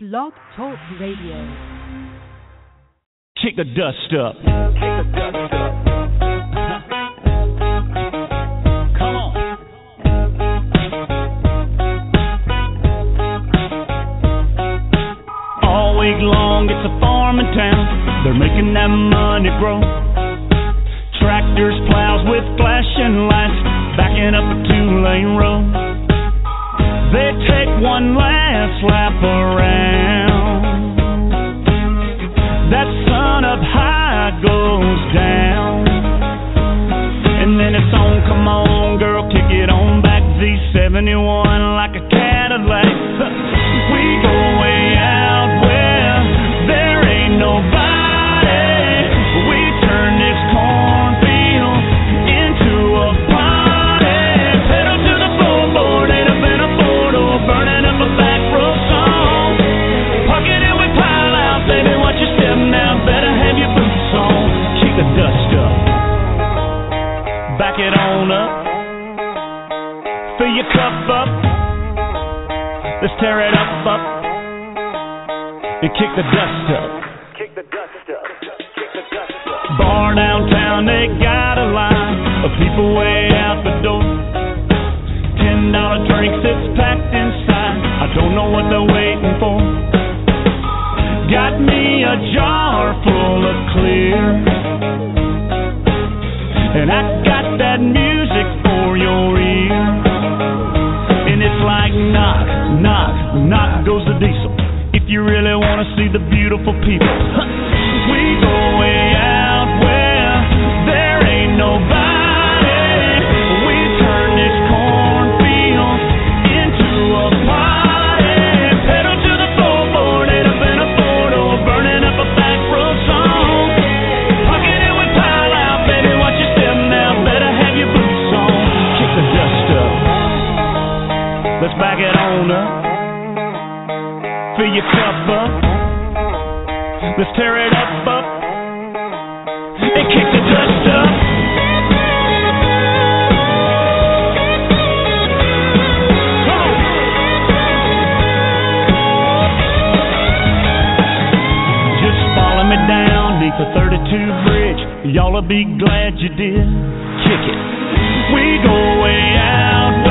Blog Talk Radio. Kick the dust up. All week long, it's a farming town. They're making that money grow. Tractors, plows with flashing lights, backing up a two-lane road. They take one last lap around. That sun up high goes down. And then it's on, come on, girl, kick it on back. Z71 like a Cadillac. We go way out where there ain't nobody. Back it on up. Fill your cup up. Let's tear it up, up. And kick the dust up. Kick the dust up. Kick the dust up. Bar downtown, they got a line of people way out the door. Ten dollar drinks, it's packed inside. I don't know what they're waiting for. Got me a jar full of clear. And I got that music for your ear. And it's like knock, Y'all'll be glad you did. Kick it. We go way out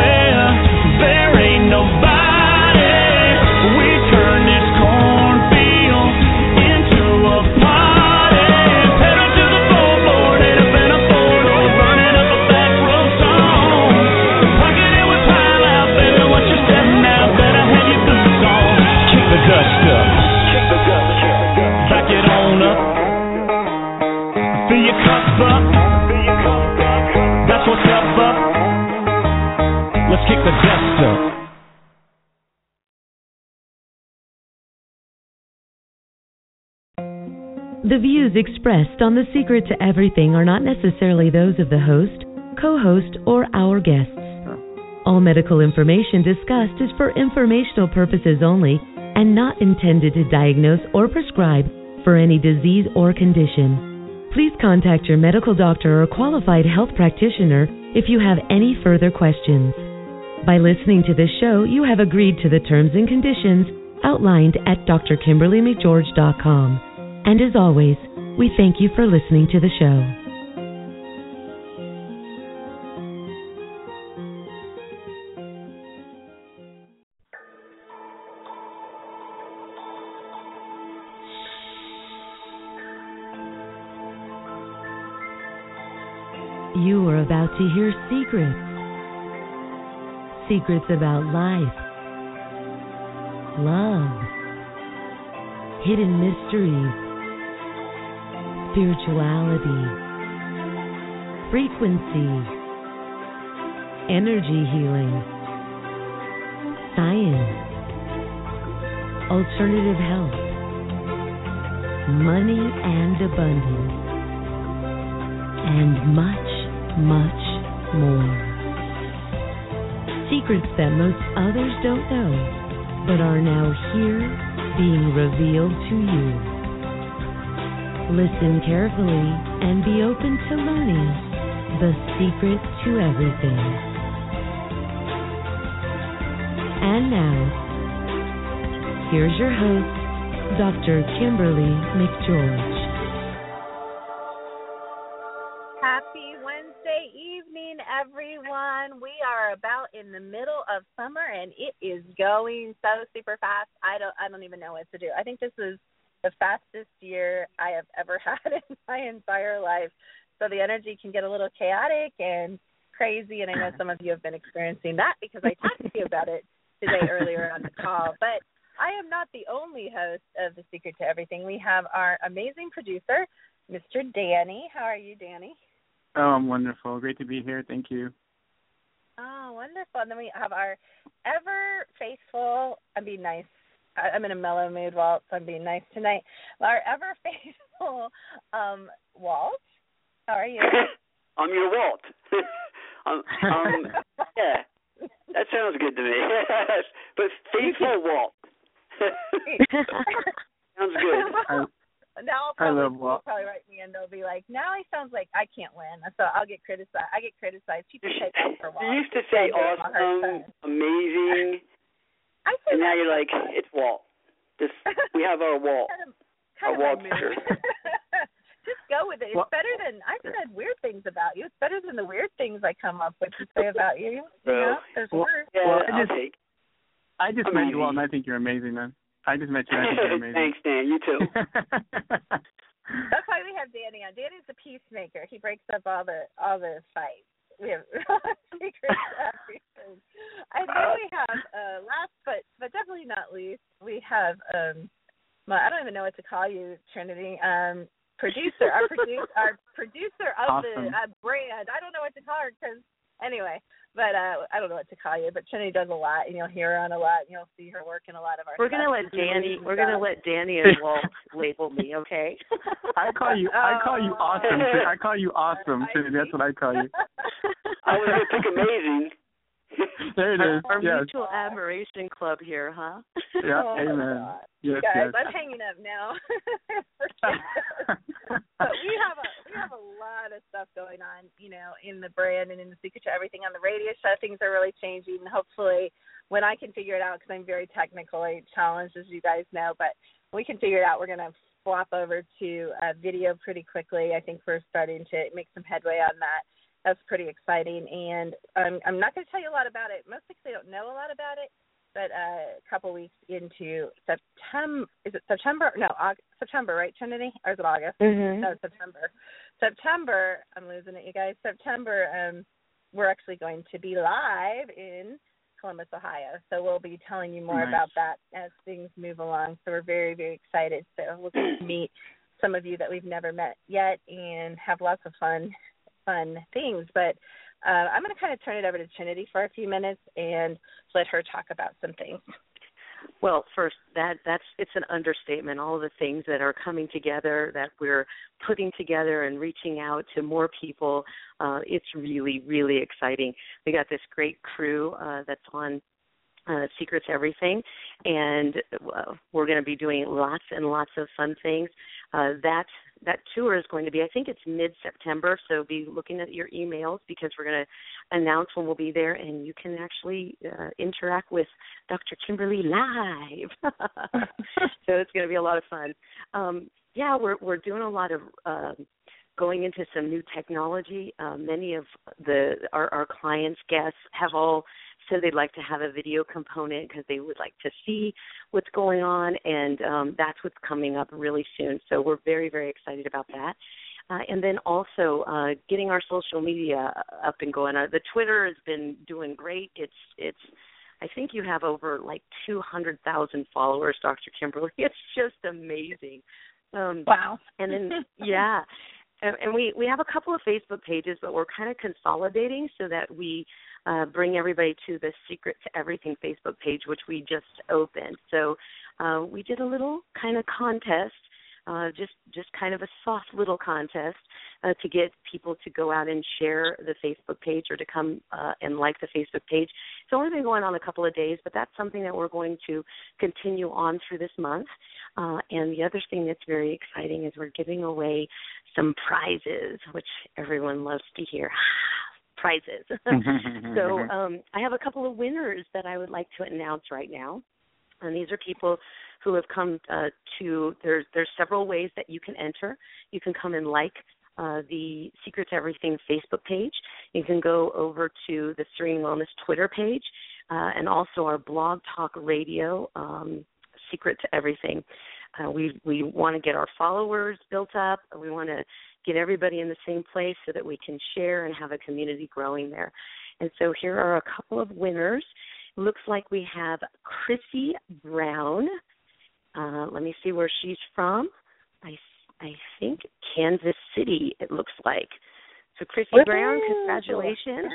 expressed on The Secret to Everything are not necessarily those of the host, co host, or our guests. All medical information discussed is for informational purposes only and not intended to diagnose or prescribe for any disease or condition. Please contact your medical doctor or qualified health practitioner if you have any further questions. By listening to this show, you have agreed to the terms and conditions outlined at drkimberlymcgeorge.com. And as always, we thank you for listening to the show. You are about to hear secrets. Secrets about life, love, hidden mysteries, spirituality, frequency, energy healing, science, alternative health, money and abundance, and much, much more. Secrets that most others don't know, but are now here being revealed to you. Listen carefully and be open to learning the secret to everything. And now, here's your host, Dr. Kimberly McGeorge. Happy Wednesday evening, everyone. We are about in the middle of summer, and it is going so super fast. I don't, I don't even know what to do. I think this is the fastest year I have ever had in my entire life. So the energy can get a little chaotic and crazy, and I know some of you have been experiencing that because I talked to you about it today earlier on the call. But I am not the only host of The Secret to Everything. We have our amazing producer, Mr. Danny. How are you, Danny? Oh, I'm wonderful. Great to be here. Thank you. Oh, wonderful. And then we have our ever faithful, I'm being nice. I- I'm in a mellow mood, Walt, so I'm being nice tonight. Our ever faithful um, Walt. How are you? I'm your Walt. um, um, yeah, that sounds good to me. but faithful Walt. sounds good. I, now I'll I probably, love they'll Walt. probably write me and they'll be like, now he sounds like I can't win, so I'll get criticized. I get criticized. People take that for Walt. You used to say I give him a hard awesome, amazing, I and now you're like, it's Walt. This we have our Walt. kind of, kind A of my Walt picture. Just go with it. It's Well- better than I've said weird things about you. It's better than the weird things I come up with to say about you. You know, there's well, worse. Yeah, Well, I I'll just- take. I just met you all, and I think you're amazing, man. I just met you, and I think you're amazing. Thanks, Dan. You too. That's why we have Danny on. Danny's a peacemaker. He breaks up all the all the fights. We have secret everything. And then we have uh last but but definitely not least, we have um well, I don't even know what to call you, Trinity. Um producer, our producer our producer of Awesome. the uh, brand. I don't know what to call her cuz anyway, but uh I don't know what to call you, but Trinity does a lot and you'll hear her on a lot and you'll see her work in a lot of our We're gonna stuff. let Danny. We're gonna let Danny and Walt label me, okay? I call you. I call you awesome. I call you awesome. Trinity. That's what I call you. I was gonna pick amazing. There it is. Our Yes. mutual admiration club here, huh? Yeah. Oh, my amen. God. Yes. Guys, yes. I'm hanging up now. But we have a we have a lot of stuff going on, you know, in the brand and in the secret to everything on the radio show. Things are really changing. Hopefully, when I can figure it out, because I'm very technically challenged, as you guys know, but we can figure it out. We're gonna flop over to uh, video pretty quickly. I think we're starting to make some headway on that. That's pretty exciting, and I'm I'm not going to tell you a lot about it, mostly because I don't know a lot about it but uh, a couple weeks into September. Is it September? No, August, September, right, Trinity? Or is it August? Mm-hmm. No, September. September. I'm losing it, you guys. September. Um, we're actually going to be live in Columbus, Ohio. So we'll be telling you more Nice. about that as things move along. So we're very, very excited. So we'll get to meet some of you that we've never met yet and have lots of fun, fun things. But uh, I'm going to kind of turn it over to Trinity for a few minutes and let her talk about some things. Well, first, that that's it's an understatement. All the things that are coming together, that we're putting together and reaching out to more people, uh, it's really, really exciting. We got this great crew uh, that's on uh, Secrets Everything, and uh, we're going to be doing lots and lots of fun things. Uh, that that tour is going to be, I think it's mid September, so be looking at your emails because we're going to announce when we'll be there, and you can actually uh, interact with Dr. Kimberly live. so it's going to be a lot of fun. Um, yeah, we're we're doing a lot of. Um, going into some new technology. Uh, many of the our, our clients, guests, have all said they'd like to have a video component because they would like to see what's going on, and um, that's what's coming up really soon. So we're very, very excited about that. Uh, and then also uh, getting our social media up and going. Uh, the Twitter has been doing great. It's it's. I think you have over like 200,000 followers, Dr. Kimberly. It's just amazing. Um, Wow. and then yeah and, and we we have a couple of facebook pages but we're kind of consolidating so that we uh, bring everybody to the secret to everything facebook page which we just opened. So uh, we did a little kind of contest uh, just just kind of a soft little contest uh, to get people to go out and share the Facebook page or to come uh, and like the Facebook page. It's only been going on a couple of days, but that's something that we're going to continue on through this month. Uh, and the other thing that's very exciting is we're giving away some prizes, which everyone loves to hear. prizes. so um, I have a couple of winners that I would like to announce right now. And these are people who have come uh, to there's there's several ways that you can enter. You can come and like uh, the Secret to Everything Facebook page. You can go over to the Serene Wellness Twitter page, uh, and also our Blog Talk Radio um, Secret to Everything. Uh, we we want to get our followers built up. We want to get everybody in the same place so that we can share and have a community growing there. And so here are a couple of winners. Looks like we have Chrissy Brown. Uh, let me see where she's from. I I think Kansas City. It looks like. So Chrissy Brown, congratulations.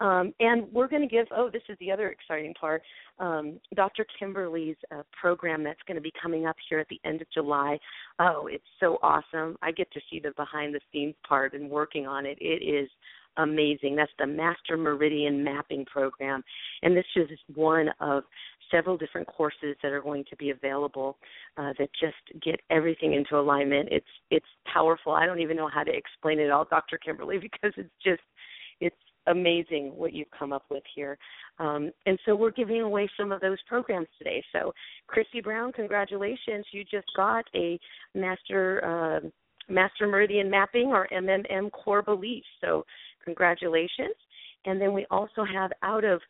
Um, and we're going to give, oh, this is the other exciting part, um, Dr. Kimberly's uh, program that's going to be coming up here at the end of July. Oh, it's so awesome. I get to see the behind the scenes part and working on it. It is amazing. That's the Master Meridian Mapping Program. And this is one of several different courses that are going to be available uh, that just get everything into alignment. It's it's powerful. I don't even know how to explain it all, Dr. Kimberly, because it's just it's amazing what you've come up with here. Um, and so we're giving away some of those programs today. So, Chrissy Brown, congratulations! You just got a master uh, master meridian mapping or MMM core beliefs. So, congratulations! And then we also have out of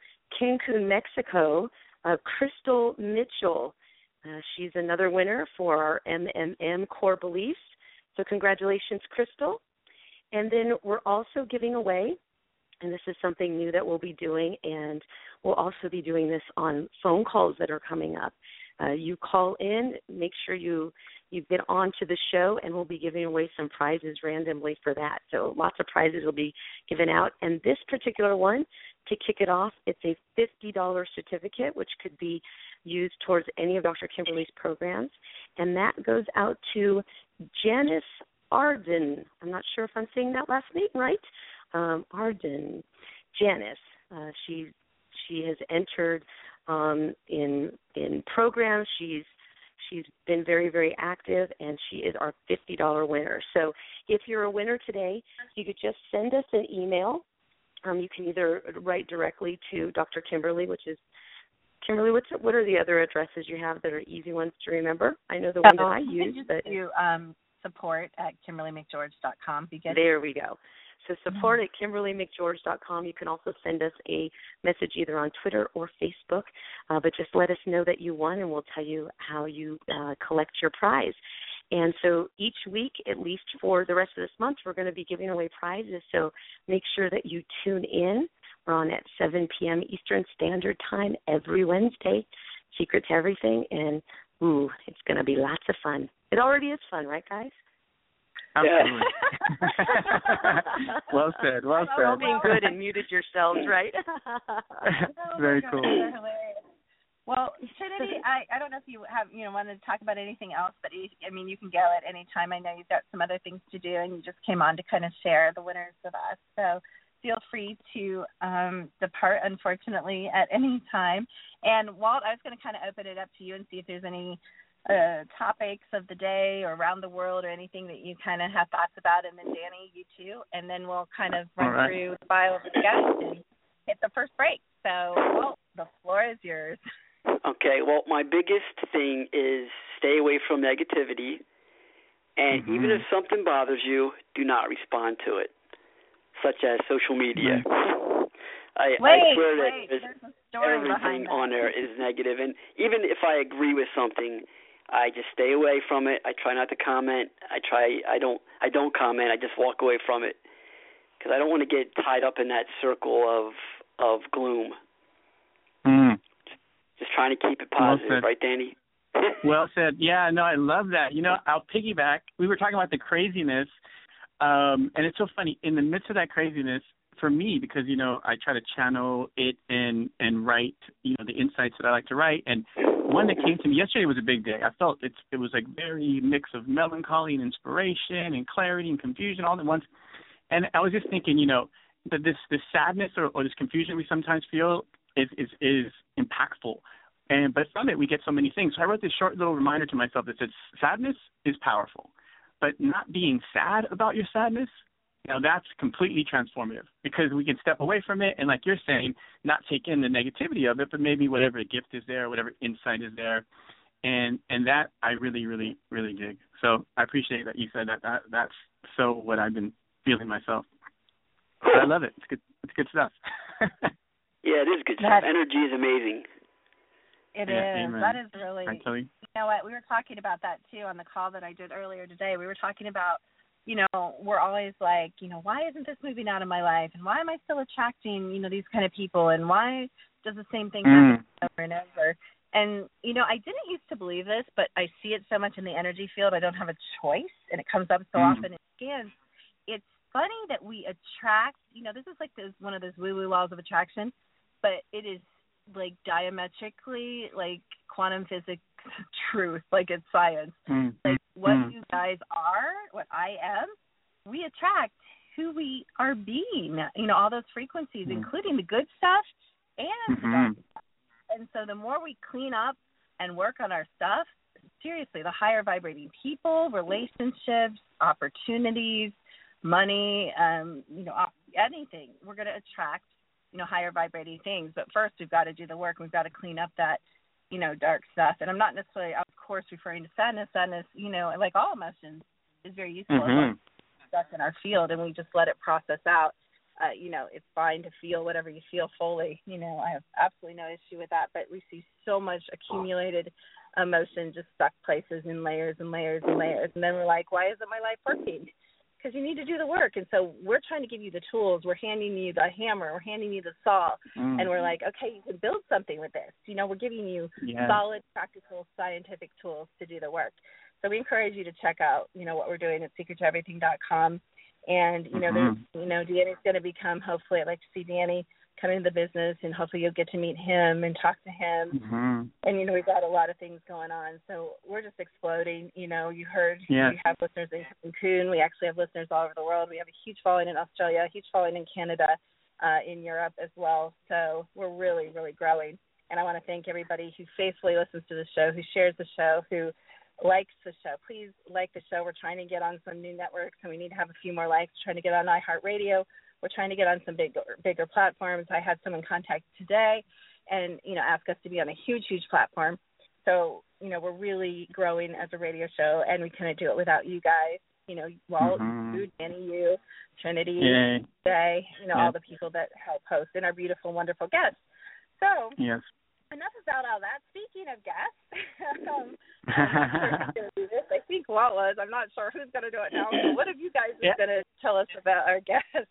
Cancun, Mexico, uh, Crystal Mitchell. Uh, she's another winner for our MMM core beliefs. So, congratulations, Crystal. And then we're also giving away and this is something new that we'll be doing and we'll also be doing this on phone calls that are coming up uh, you call in make sure you you get on to the show and we'll be giving away some prizes randomly for that. So lots of prizes will be given out. And this particular one to kick it off it's a $50 certificate which could be used towards any of dr kimberly's programs. And that goes out to janice arden. I'm not sure if i'm saying that last name right. Um, Arden, Janice. Uh, she she has entered um, in in programs. She's she's been very very active, and she is our fifty dollar winner. So if you're a winner today, you could just send us an email. Um, you can either write directly to Dr. Kimberly, which is Kimberly. What's what are the other addresses you have that are easy ones to remember? I know the one that I use, but you um, support at kimberlymcgeorge.com. Because there we go. So support at kimberlymcgeorge.com. You can also send us a message either on Twitter or Facebook, uh, but just let us know that you won, and we'll tell you how you uh, collect your prize. And so each week, at least for the rest of this month, we're going to be giving away prizes. So make sure that you tune in. We're on at 7 p.m. Eastern Standard Time every Wednesday. Secret to everything, and ooh, it's going to be lots of fun. It already is fun, right, guys? Absolutely. well said. Well said. All being good and muted yourselves, right? Very cool. Well, Trinity, I I don't know if you have you know wanted to talk about anything else, but I mean you can go at any time. I know you've got some other things to do, and you just came on to kind of share the winners with us. So feel free to um, depart, unfortunately, at any time. And Walt, I was going to kind of open it up to you and see if there's any uh, topics of the day or around the world or anything that you kind of have thoughts about, and then Danny, you too, and then we'll kind of run right. through the bio of the guest and hit the first break. So, well, the floor is yours. Okay. Well, my biggest thing is stay away from negativity, and mm-hmm. even if something bothers you, do not respond to it, such as social media. Mm-hmm. I, wait, I swear wait, that everything on there is negative, and even if I agree with something, I just stay away from it. I try not to comment. I try. I don't. I don't comment. I just walk away from it because I don't want to get tied up in that circle of of gloom. Mm. Just trying to keep it positive, well right, Danny? well said. Yeah, no, I love that. You know, I'll piggyback. We were talking about the craziness, um, and it's so funny. In the midst of that craziness, for me, because you know, I try to channel it and and write, you know, the insights that I like to write, and one that came to me yesterday was a big day. I felt it it was like very mix of melancholy and inspiration and clarity and confusion all at once. And I was just thinking, you know, that this this sadness or, or this confusion we sometimes feel is is is impactful. And but from it we get so many things. So I wrote this short little reminder to myself that says sadness is powerful. But not being sad about your sadness Now that's completely transformative because we can step away from it and, like you're saying, not take in the negativity of it, but maybe whatever gift is there, whatever insight is there, and and that I really, really, really dig. So I appreciate that you said that. That that's so what I've been feeling myself. But I love it. It's good. It's good stuff. yeah, it is good stuff. Energy is amazing. It yeah, is. Amen. That is really. I tell you. You know what? We were talking about that too on the call that I did earlier today. We were talking about, you know, we're always like, you know, why isn't this moving out of my life, and why am I still attracting, you know, these kind of people, and why does the same thing happen Mm. over and over? And you know, I didn't used to believe this, but I see it so much in the energy field. I don't have a choice, and it comes up so Mm. often in scans. It's funny that we attract. You know, this is like this, one of those woo-woo laws of attraction, but it is like diametrically like quantum physics truth, like it's science. Mm. Like what Mm. you guys are, what I am, we attract who we are being. You know, all those frequencies, Mm. including the good stuff and the Mhm. bad stuff. And so the more we clean up and work on our stuff, seriously, the higher vibrating people, relationships, opportunities, money, um, you know, anything, we're going to attract, you know, higher vibrating things. But first, we've got to do the work. We've got to clean up that, you know, dark stuff. And I'm not necessarily, of course, referring to sadness. Sadness, you know, like all emotions, is very useful. Mhm. stuff in our field, and we just let it process out. Uh, you know, it's fine to feel whatever you feel fully. You know, I have absolutely no issue with that. But we see so much accumulated emotion just stuck places in layers and layers and layers, and then we're like, why isn't my life working? Because you need to do the work. And so we're trying to give you the tools. We're handing you the hammer. We're handing you the saw, Mm. and we're like, okay, you can build something with this. You know, we're giving you Yeah. solid, practical, scientific tools to do the work. So we encourage you to check out, you know, what we're doing at secrettoeverything.com. And you know, Mhm. there's, you know, Danny's going to become. Hopefully, I'd like to see Danny come into the business, and hopefully you'll get to meet him and talk to him. Mhm. And you know, we've got a lot of things going on, so we're just exploding. You know, you heard Yes. we have listeners in Cancun. We actually have listeners all over the world. We have a huge following in Australia, a huge following in Canada, uh, in Europe as well. So we're really, really growing. And I want to thank everybody who faithfully listens to the show, who shares the show, who likes the show. Please like the show. We're trying to get on some new networks, and we need to have a few more likes. Trying to get on iHeartRadio. We're trying to get on some bigger, bigger platforms. I had someone contact today, and you know, ask us to be on a huge, huge platform. So you know, we're really growing as a radio show, and we couldn't do it without you guys. You know, Walt, Mhm. you, Danny, you, Trinity, Yay. Jay, you know, Yeah. all the people that help host, and our beautiful, wonderful guests. So Yes. enough about all that. Speaking of guests, um, I'm sure who's going to do this. I think Walt was. I'm not sure who's going to do it now. What have you guys Yeah. going to tell us about our guests?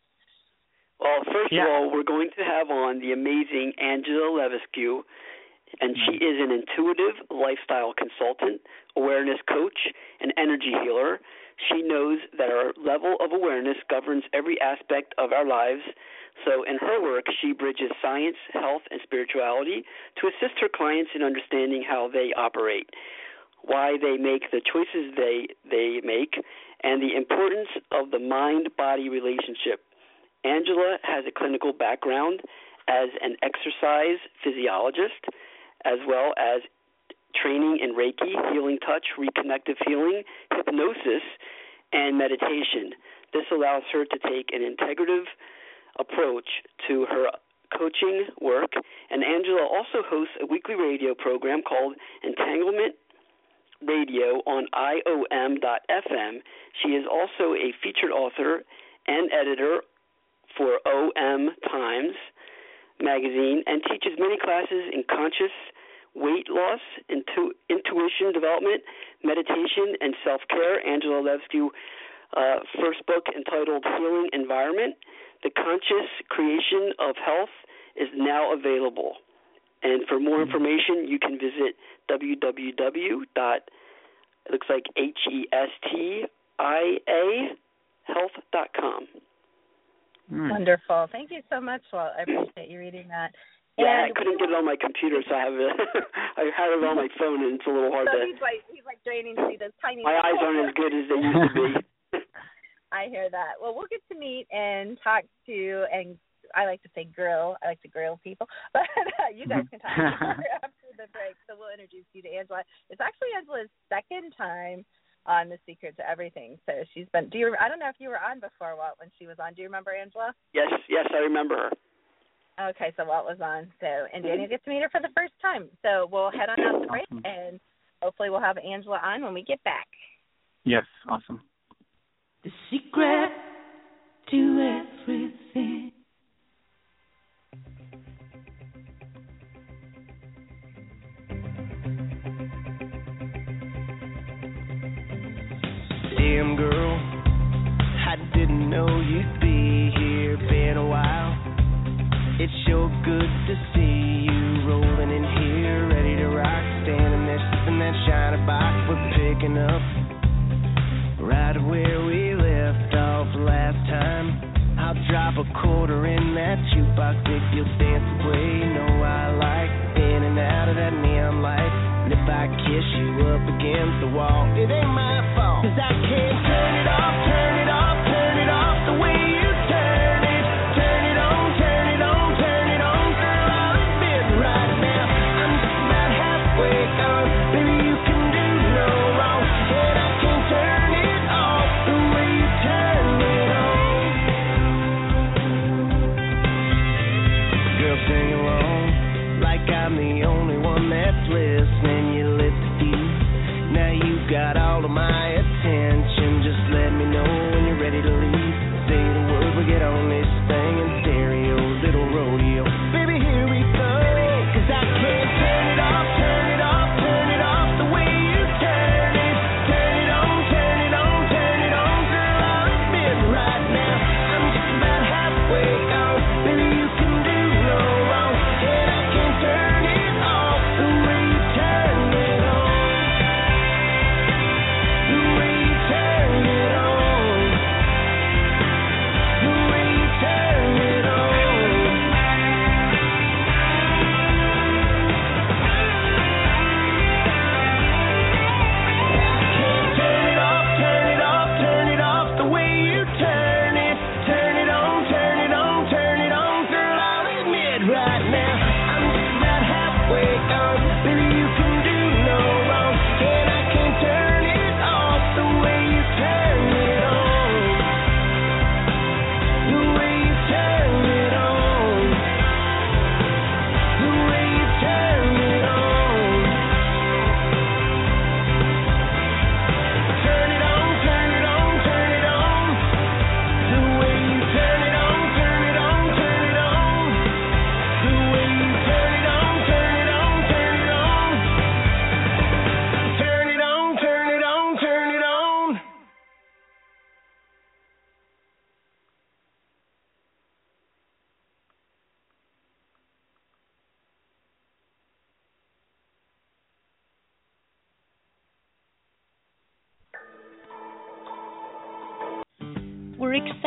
Well, first Yeah. of all, we're going to have on the amazing Angela Levesque, and she is an intuitive lifestyle consultant, awareness coach, and energy healer. She knows that our level of awareness governs every aspect of our lives. So, in her work, she bridges science, health, and spirituality to assist her clients in understanding how they operate, why they make the choices they they make, and the importance of the mind-body relationship. Angela has a clinical background as an exercise physiologist, as well as training in Reiki, healing touch, reconnective healing, hypnosis, and meditation. This allows her to take an integrative approach to her coaching work. And Angela also hosts a weekly radio program called Entanglement Radio on IOM.FM. She is also a featured author and editor for OM Times magazine and teaches many classes in conscious weight loss, intu- intuition development, meditation, and self care. Angela Levesque, uh, first book entitled Healing Environment The Conscious Creation of Health is now available. And for more information, you can visit www. dot It looks like H E S T I A health dot com. Mm. Wonderful. Thank you so much, Walt. I appreciate you reading that. Yeah, I couldn't get it on my computer, so I have it. I had it on my phone, and it's a little hard so to. he's like he's like draining to see those tiny. My eyes aren't as good as they used to be. I hear that. Well, we'll get to meet and talk to and I like to say grill. I like to grill people, but you guys can talk after the break. So we'll introduce you to Angela. It's actually Angela's second time on the secret to everything. So she's been. Do you? I don't know if you were on before Walt when she was on. Do you remember Angela? Yes, yes, I remember her. Okay, so Walt was on. So and Daniel mm-hmm. gets to meet her for the first time. So we'll head on out to break Awesome. and hopefully we'll have Angela on when we get back. Yes, awesome. The secret to everything. Damn girl, I didn't know you'd be here. Been a while. It's sure good to see you rolling in here, ready to rock. Standing there, sipping that shiny box we're picking up. Right where we left off last time. I'll drop a quarter in that jukebox if you'll dance away. You Know I like I kiss you up against the wall, it ain't my fault. Cause I can't turn it off,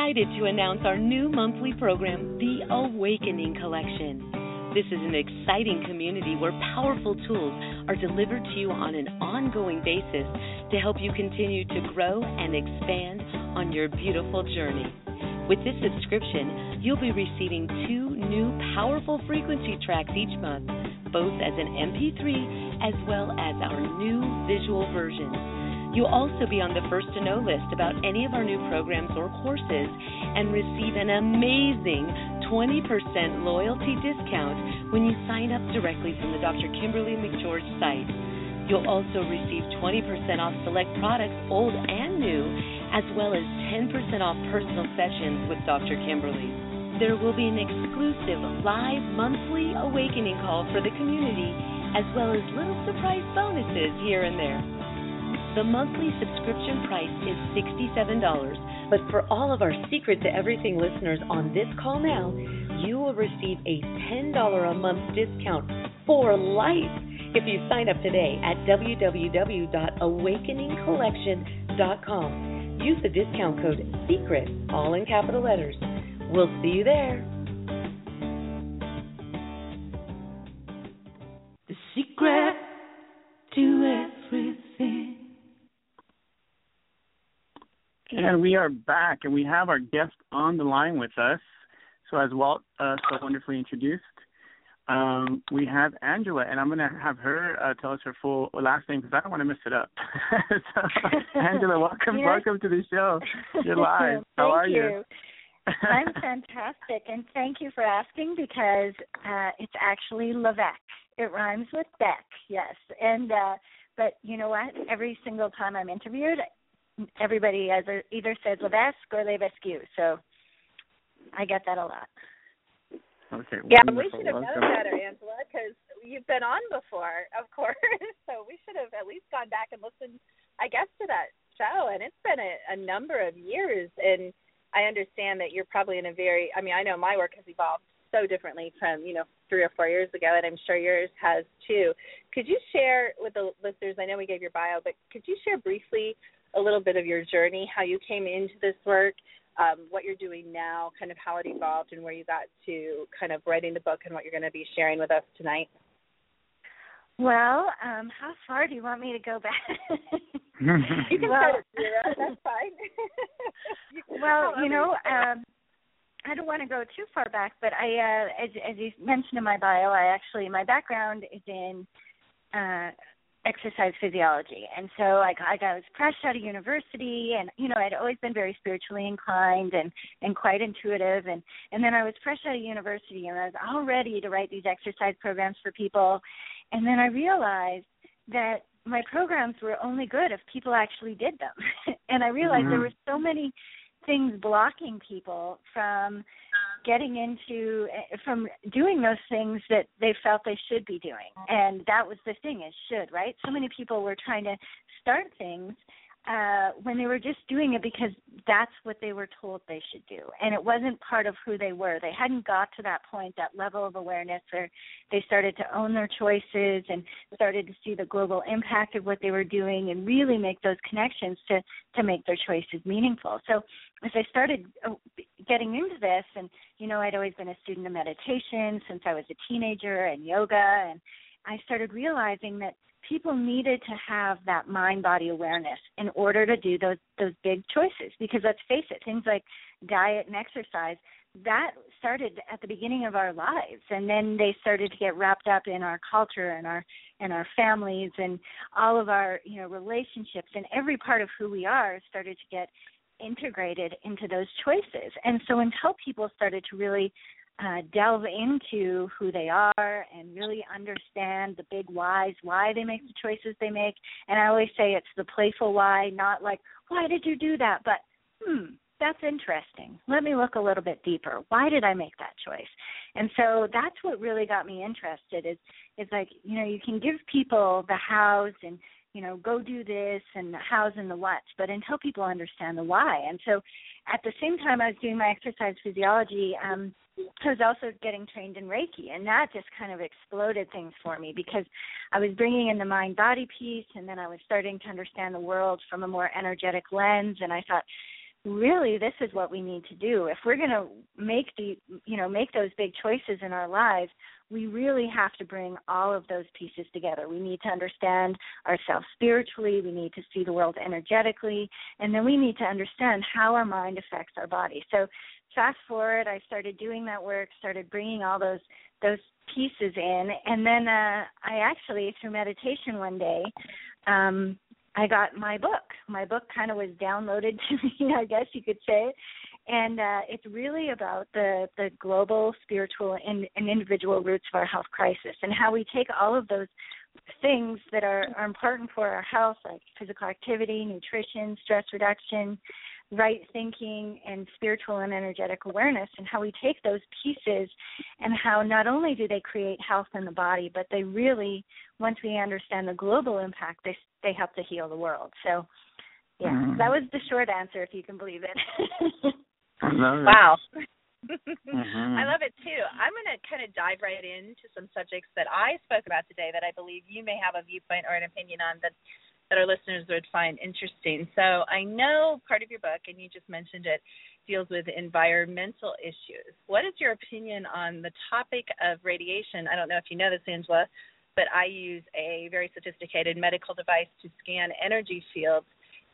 excited to announce our new monthly program, The Awakening Collection. This is an exciting community where powerful tools are delivered to you on an ongoing basis to help you continue to grow and expand on your beautiful journey. With this subscription, you'll be receiving two new powerful frequency tracks each month, both as an MP3 as well as our new visual version. You'll also be on the first to know list about any of our new programs or courses and receive an amazing 20% loyalty discount when you sign up directly from the Dr. Kimberly McGeorge site. You'll also receive 20% off select products, old and new, as well as 10% off personal sessions with Dr. Kimberly. There will be an exclusive live monthly awakening call for the community, as well as little surprise bonuses here and there. The monthly subscription price is $67, but for all of our Secret to Everything listeners on this call now, you will receive a $10 a month discount for life if you sign up today at www.awakeningcollection.com. Use the discount code SECRET, all in capital letters. We'll see you there. The secret to everything. And we are back, and we have our guest on the line with us. So, as Walt uh, so wonderfully introduced, um, we have Angela, and I'm going to have her uh, tell us her full last name because I don't want to mess it up. so, Angela, welcome, Yeah. welcome to the show. You're live. How are you. I'm fantastic, and thank you for asking because uh, it's actually Levesque. It rhymes with Beck, yes. And uh, but you know what? Every single time I'm interviewed, everybody either either says Levesque or Levesque. So I get that a lot. Okay. Yeah, wonderful. we should have welcome. known better, Angela, because you've been on before, of course. so we should have at least gone back and listened, I guess, to that show. And it's been a, a number of years, and I understand that you're probably in a very. I mean, I know my work has evolved so differently from you know three or four years ago, and I'm sure yours has too. Could you share with the listeners? I know we gave your bio, but could you share briefly a little bit of your journey, how you came into this work? um, what you're doing now, kind of how it evolved, and where you got to kind of writing the book and what you're going to be sharing with us tonight. Well, um, how far do you want me to go back? You can Well- start at zero. That's fine. You well, you know, um, I don't want to go too far back, but I, uh, as, as you mentioned in my bio, I actually my background is in uh, exercise physiology, and so I, I was fresh out of university, and you know, I'd always been very spiritually inclined and and quite intuitive, and and then I was fresh out of university, and I was all ready to write these exercise programs for people, and then I realized that my programs were only good if people actually did them, and I realized there Mhm. were so many things blocking people from getting into eh, from doing those things that they felt they should be doing. And that was the thing is should right? So many people were trying to start things uh when they were just doing it because that's what they were told they should do. And it wasn't part of who they were. They hadn't got to that point that level of awareness where they started to own their choices and started to see the global impact of what they were doing and really make those connections to to make their choices meaningful. So as I started uh, getting into this, and you know, I'd always been a student of meditation since I was a teenager and yoga, and I started realizing that people needed to have that mind body awareness in order to do those those big choices. Because let's face it things like diet and exercise that started at the beginning of our lives. And then they started to get wrapped up in our culture and our and our families and all of our you know relationships. And every part of who we are started to get integrated into those choices. And so until people started to really uh, delve into who they are and really understand the big whys, why they make the choices they make, and I always say it's the playful why, not like, why did you do that? But, hmm, that's interesting. Let me look a little bit deeper. Why did I make that choice? And so that's what really got me interested is is like, you know, you can give people the hows and you know, go do this and the hows and the whats, but until people understand the why. And so at the same time I was doing my exercise physiology, um, I was also getting trained in Reiki, and that just kind of exploded things for me because I was bringing in the mind body piece, and then I was starting to understand the world from a more energetic lens. And I thought, really, this is what we need to do if we're going to make the, you know, make those big choices in our lives. We really have to bring all of those pieces together. We need to understand ourselves spiritually. We need to see the world energetically, and then we need to understand how our mind affects our body. So fast forward, I started doing that work, started bringing all those those pieces in, and then uh, I actually through meditation one day, um, I got my book. My book kind of was downloaded to me, I guess you could say, and uh, it's really about the the global, spiritual, and, and individual roots of our health crisis, and how we take all of those things that are, are important for our health, like physical activity, nutrition, stress reduction, right thinking and spiritual and energetic awareness and how we take those pieces and how not only do they create health in the body but they really once we understand the global impact they they help to heal the world. So yeah Mhm. that was the short answer if you can believe it I love it. Wow. Mhm. I love it too. I'm going to kind of dive right into some subjects that I spoke about today that I believe you may have a viewpoint or an opinion on that that our listeners would find interesting. So I know part of your book, and you just mentioned it, deals with environmental issues. What is your opinion on the topic of radiation? I don't know if you know this, Angela, but I use a very sophisticated medical device to scan energy fields.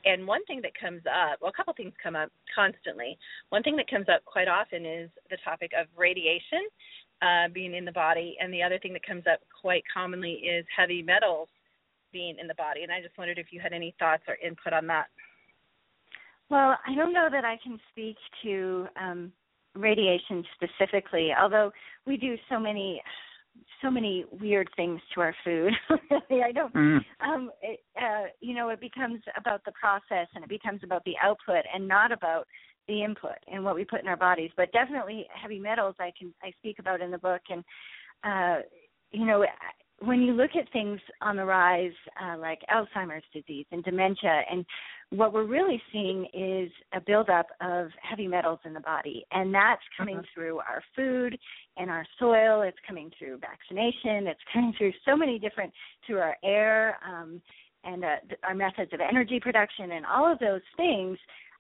And one thing that comes up, well, a couple things come up constantly. One thing that comes up quite often is the topic of radiation uh, being in the body, and the other thing that comes up quite commonly is heavy metals being in the body. And I just wondered if you had any thoughts or input on that. Well, I don't know that I can speak to um, radiation specifically, although we do so many so many weird things to our food. I don't. Mm. Um, it, uh, you know, it becomes about the process and it becomes about the output and not about the input and what we put in our bodies. But definitely, heavy metals I can I speak about in the book, and uh, you know, when you look at things on the rise, uh, like Alzheimer's disease and dementia, and what we're really seeing is a buildup of heavy metals in the body, and that's coming uh-huh. through our food and our soil. It's coming through vaccination. It's coming through so many different through our air um, and uh, our methods of energy production, and all of those things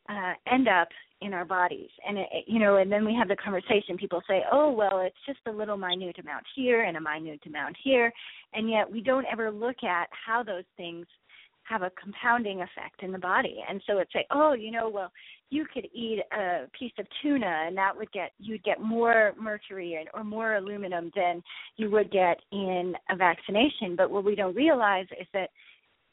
uh, end up in our bodies. And it, you know, and then we have the conversation. People say, "Oh, well, it's just a little minute amount here and a minute amount here," and yet we don't ever look at how those things have a compounding effect in the body. And so it's like, "Oh, you know, well, you could eat a piece of tuna and that would get you'd get more mercury and, or more aluminum than you would get in a vaccination." But what we don't realize is that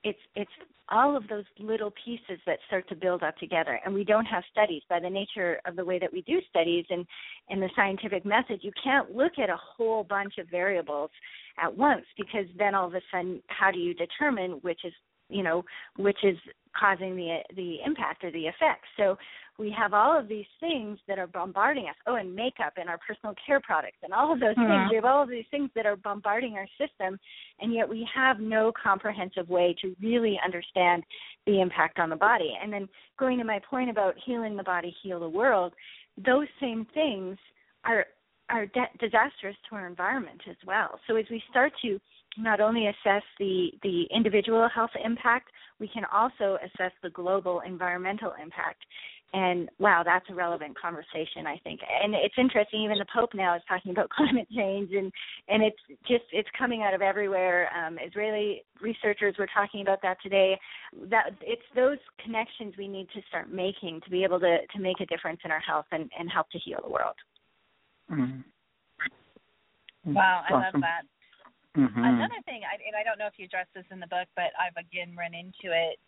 it's it's all of those little pieces that start to build up together and we don't have studies by the nature of the way that we do studies and in the scientific method you can't look at a whole bunch of variables at once because then all of a sudden how do you determine which is you know which is causing the the impact or the effect so we have all of these things that are bombarding us. Oh, and makeup and our personal care products and all of those mm-hmm. things. We have all of these things that are bombarding our system, and yet we have no comprehensive way to really understand the impact on the body. And then going to my point about healing the body, heal the world, those same things are are de- disastrous to our environment as well. So as we start to not only assess the the individual health impact, we can also assess the global environmental impact. And wow that's a relevant conversation i think. And it's interesting even the pope now is talking about climate change and and it's just it's coming out of everywhere. Um israeli researchers were talking about that today. That it's those connections we need to start making to be able to to make a difference in our health and and help to heal the world. Mm-hmm. wow i awesome. love that mm-hmm. another thing I, and i don't know if you addressed this in the book but i've again run into it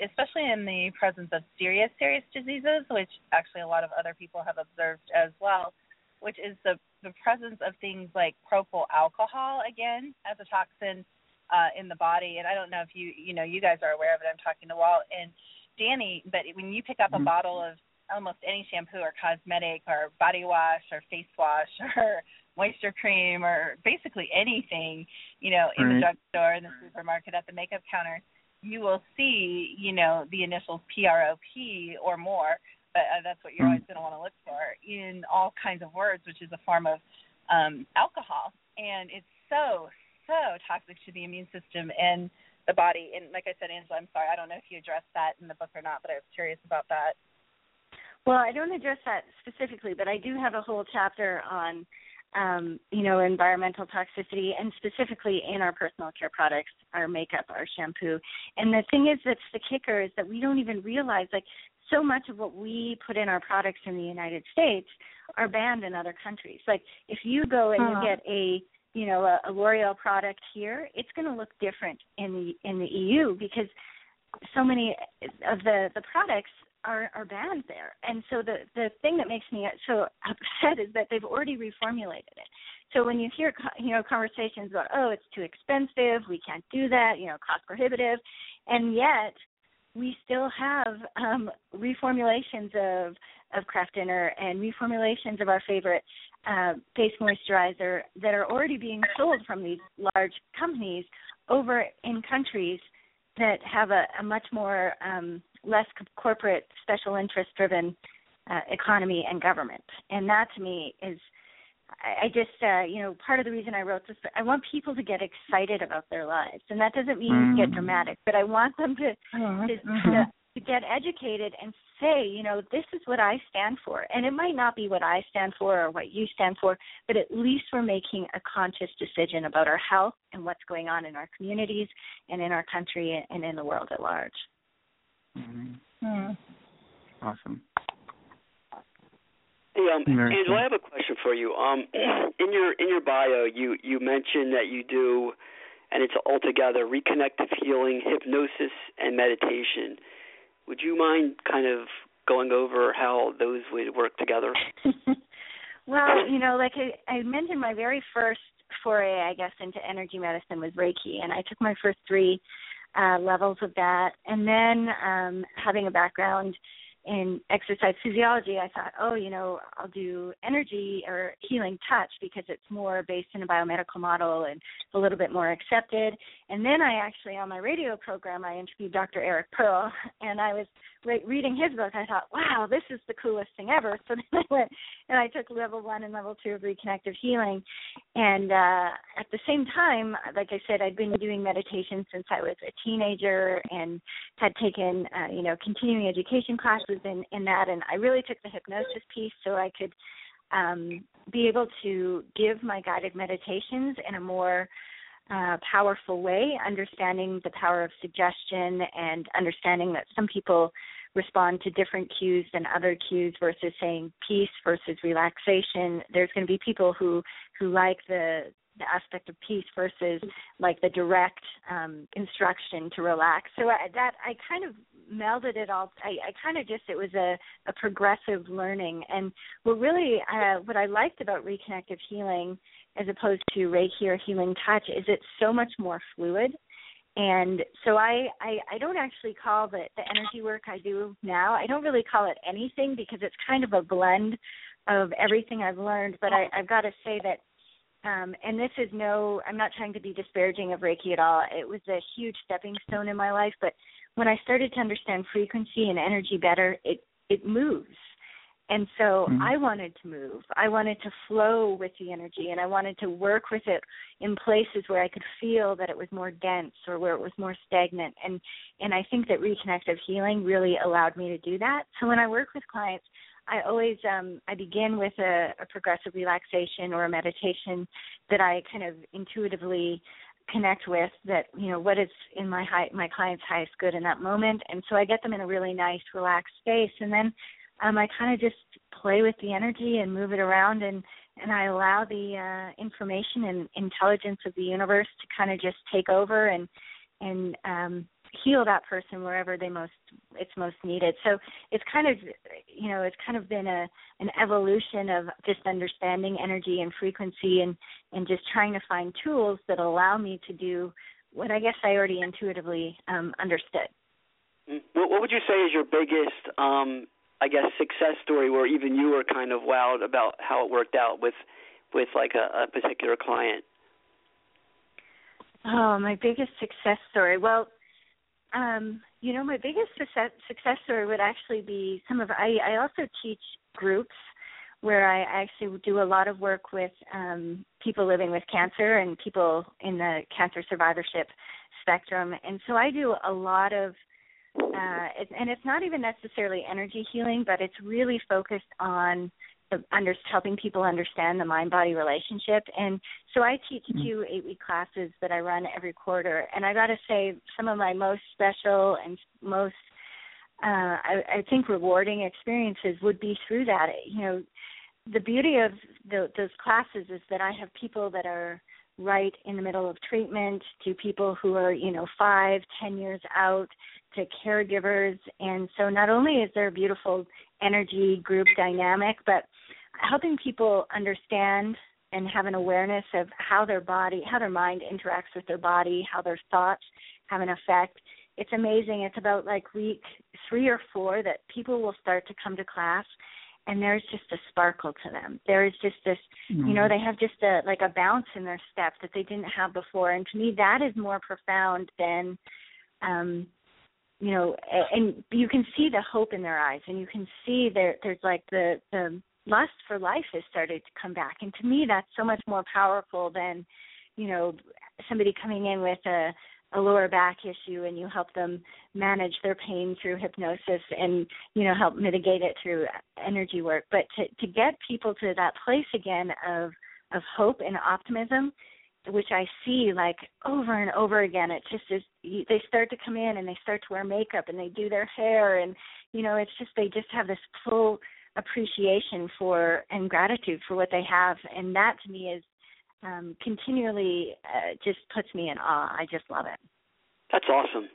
especially in the presence of serious, serious diseases, which actually a lot of other people have observed as well, which is the, the presence of things like propyl alcohol, again, as a toxin uh, in the body. And I don't know if you, you know, you guys are aware of it. I'm talking to Walt and Danny, but when you pick up mm-hmm. a bottle of almost any shampoo or cosmetic or body wash or face wash or moisture cream or basically anything, you know, in right. the drugstore, in the supermarket, at the makeup counter, you will see, you know, the initials PROP or more, but uh, that's what you're mm. always going to want to look for in all kinds of words, which is a form of um, alcohol, and it's so so toxic to the immune system and the body. And like I said, Angela, I'm sorry, I don't know if you addressed that in the book or not, but I was curious about that. Well, I don't address that specifically, but I do have a whole chapter on um, you know, environmental toxicity, and specifically in our personal care products, our makeup, our shampoo. And the thing is, that's the kicker is that we don't even realize, like, so much of what we put in our products in the United States are banned in other countries. Like, if you go and you get a you know a, a L'Oreal product here, it's going to look different in the in the EU because so many of the the products are banned there. And so the the thing that makes me so upset is that they've already reformulated it. So when you hear you know conversations about oh it's too expensive, we can't do that, you know cost prohibitive, and yet we still have um, reformulations of of Kraft Dinner and reformulations of our favorite uh, face moisturizer that are already being sold from these large companies over in countries that have a, a much more um, less corporate special interest driven uh, economy and government and that to me is I, I just uh you know part of the reason I wrote this I want people to get excited about their lives and that doesn't mean mm-hmm. get dramatic but I want them to, mm-hmm. to, to to get educated and say, you know, this is what I stand for. And it might not be what I stand for or what you stand for, but at least we're making a conscious decision about our health and what's going on in our communities and in our country and in the world at large. Mm-hmm. Mm. Awesome. Hey, um, Very Angela. I have a question for you. Um, in your in your bio, you you mentioned that you do, and it's all altogether reconnective healing, hypnosis, and meditation. Would you mind kind of going over how those would work together? well, you know, like I, I mentioned, my very first foray, I guess, into energy medicine was Reiki, and I took my first three uh, levels of that, and then um, having a background in exercise physiology, I thought, oh, you know, I'll do energy or healing touch because it's more based in a biomedical model and a little bit more accepted. And then I actually, on my radio program, I interviewed Dr. Eric Pearl, and I was re- reading his book. I thought, wow, this is the coolest thing ever. So then I went and I took level one and level two of reconnective healing. And uh, at the same time, like I said, I'd been doing meditation since I was a teenager and had taken, uh, you know, continuing education classes in, in that. And I really took the hypnosis piece so I could um, be able to give my guided meditations in a more uh, powerful way, understanding the power of suggestion and understanding that some people respond to different cues than other cues versus saying peace versus relaxation. There's going to be people who who like the the aspect of peace versus like the direct um, instruction to relax. So I, that I kind of melded it all. I, I kind of just it was a, a progressive learning, and what really uh, what I liked about reconnective healing as opposed to Reiki or healing touch is it's so much more fluid. And so I, I I don't actually call the the energy work I do now. I don't really call it anything because it's kind of a blend of everything I've learned. But I, I've got to say that um, and this is no, I'm not trying to be disparaging of Reiki at all. It was a huge stepping stone in my life, but when I started to understand frequency and energy better, it it moves. And so Mhm. I wanted to move. I wanted to flow with the energy and I wanted to work with it in places where I could feel that it was more dense or where it was more stagnant. And and I think that reconnective healing really allowed me to do that. So when I work with clients, I always um I begin with a, a progressive relaxation or a meditation that I kind of intuitively connect with that you know what is in my high my client's highest good in that moment and so I get them in a really nice relaxed space and then um I kind of just play with the energy and move it around and and I allow the uh information and intelligence of the universe to kind of just take over and and um heal that person wherever they most it's most needed. So it's kind of you know it's kind of been a an evolution of just understanding energy and frequency and and just trying to find tools that allow me to do what I guess I already intuitively um, understood. Mm. What, what would you say is your biggest, um, I guess, success story where even you were kind of wowed about how it worked out with, with like a, a particular client? Oh, my biggest success story. Well, um, you know, my biggest success, success story would actually be some of. I, I also teach groups where I actually do a lot of work with um, people living with cancer and people in the cancer survivorship spectrum, and so I do a lot of. Uh, it, and it's not even necessarily energy healing, but it's really focused on the under, helping people understand the mind body relationship. And so I teach two eight week classes that I run every quarter. And I got to say, some of my most special and most, uh, I, I think, rewarding experiences would be through that. You know, the beauty of the, those classes is that I have people that are right in the middle of treatment to people who are, you know, five, ten years out to caregivers. And so not only is there a beautiful energy group dynamic, but helping people understand and have an awareness of how their body, how their mind interacts with their body, how their thoughts have an effect. It's amazing. It's about like week three or four that people will start to come to class and there's just a sparkle to them. There is just this, Mm-hmm. you know, they have just a like a bounce in their step that they didn't have before. And to me, that is more profound than, um, you know, and you can see the hope in their eyes, and you can see there there's like the the lust for life has started to come back. And to me, that's so much more powerful than, you know, somebody coming in with a a lower back issue and you help them manage their pain through hypnosis and you know help mitigate it through energy work. But to to get people to that place again of of hope and optimism which I see like over and over again it just is they start to come in and they start to wear makeup and they do their hair and you know it's just they just have this full appreciation for and gratitude for what they have. And that to me is um continually uh, just puts me in awe i just love it That's awesome.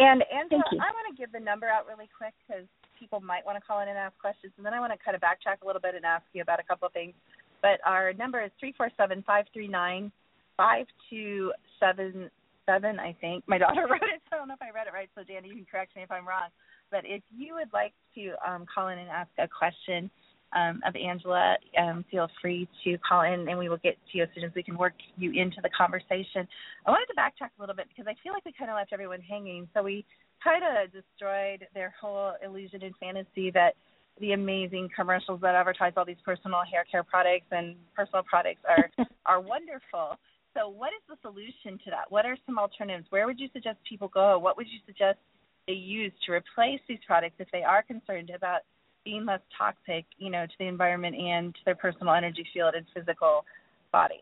And Angela, Thank you. I want to give the number out really quick because people might want to call in and ask questions, and then I want to kind of backtrack a little bit and ask you about a couple of things. But our number is three four seven five three nine five two seven seven. I think my daughter wrote it, so I don't know if I read it right. So Danny, you can correct me if I'm wrong. But if you would like to um, call in and ask a question um, of Angela, um, feel free to call in, and we will get to you as soon as we can work you into the conversation. I wanted to backtrack a little bit because I feel like we kind of left everyone hanging. So we kind of destroyed their whole illusion and fantasy that the amazing commercials that advertise all these personal hair care products and personal products are are wonderful. So what is the solution to that? What are some alternatives? Where would you suggest people go? What would you suggest they use to replace these products if they are concerned about being less toxic, you know, to the environment and to their personal energy field and physical bodies?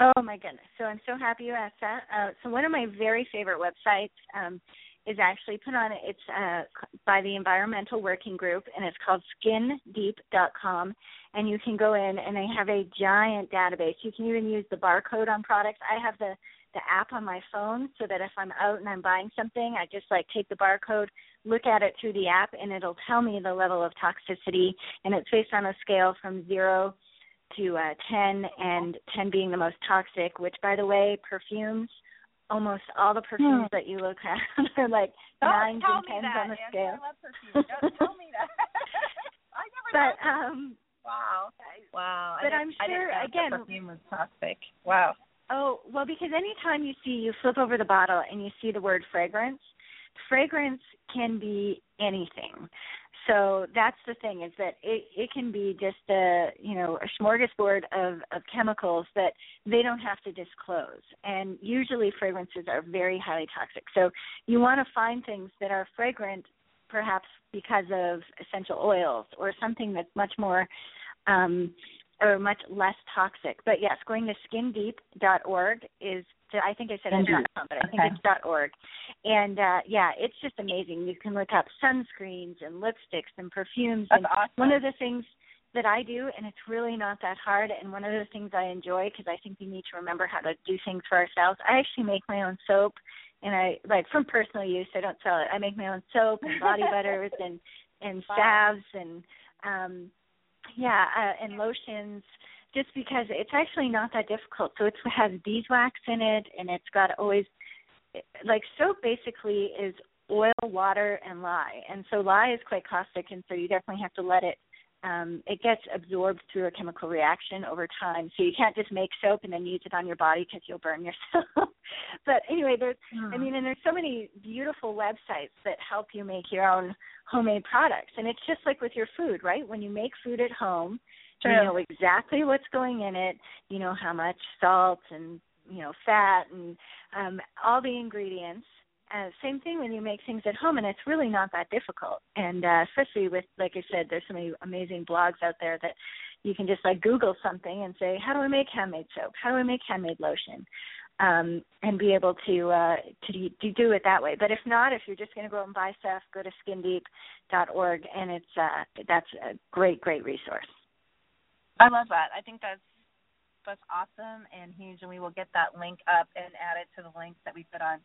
Oh my goodness! So I'm so happy you asked that. Uh, so one of my very favorite websites um, is actually put on. It's uh, by the Environmental Working Group, and it's called SkinDeep.com. And you can go in, and they have a giant database. You can even use the barcode on products. I have the the app on my phone, so that if I'm out and I'm buying something, I just like take the barcode, look at it through the app, and it'll tell me the level of toxicity. And it's based on a scale from zero to uh, 10, and 10 being the most toxic, which, by the way, perfumes, almost all the perfumes that you look at are like Don't nines and tens that, on the scale. I love perfume. Don't tell me that. I never But know. um, Wow. Wow. But I'm sure, again- perfume was toxic. Wow. Oh, well, because anytime you see, you flip over the bottle and you see the word fragrance, fragrance can be anything. So that's the thing is that it it can be just a you know a smorgasbord of of chemicals that they don't have to disclose. And usually fragrances are very highly toxic. So you want to find things that are fragrant, perhaps because of essential oils or something that's much more um, or much less toxic. But yes, going to skindeep.org is I think I said it's Skindeep. .com, but I think Okay. it's dot .org. And uh yeah, it's just amazing. You can look up sunscreens and lipsticks and perfumes That's and awesome. one of the things that I do, and it's really not that hard. And one of the things I enjoy because I think we need to remember how to do things for ourselves. I actually make my own soap, and I like from personal use. I don't sell it. I make my own soap and body butters and and Wow. salves and um yeah uh, and lotions. Just because it's actually not that difficult. So it has beeswax in it, and it's got always like soap basically is oil, water, and lye. And so lye is quite caustic, and so you definitely have to let it. Um, it gets absorbed through a chemical reaction over time. So you can't just make soap and then use it on your body because you'll burn yourself. but anyway, there's, I mean, and there's so many beautiful websites that help you make your own homemade products. And it's just like with your food, right? When you make food at home, True. you know exactly what's going in it. You know how much salt and you know fat and um all the ingredients uh, same thing when you make things at home, and it's really not that difficult. And uh, especially with, like I said, there's so many amazing blogs out there that you can just like Google something and say, "How do I make handmade soap? How do I make handmade lotion?" Um, and be able to uh, to, do- it that way. But if not, if you're just going to go and buy stuff, go to skindeep.org, and it's uh, that's a great, great resource. I love that. I think that's that's awesome and huge, and we will get that link up and add it to the links that we put on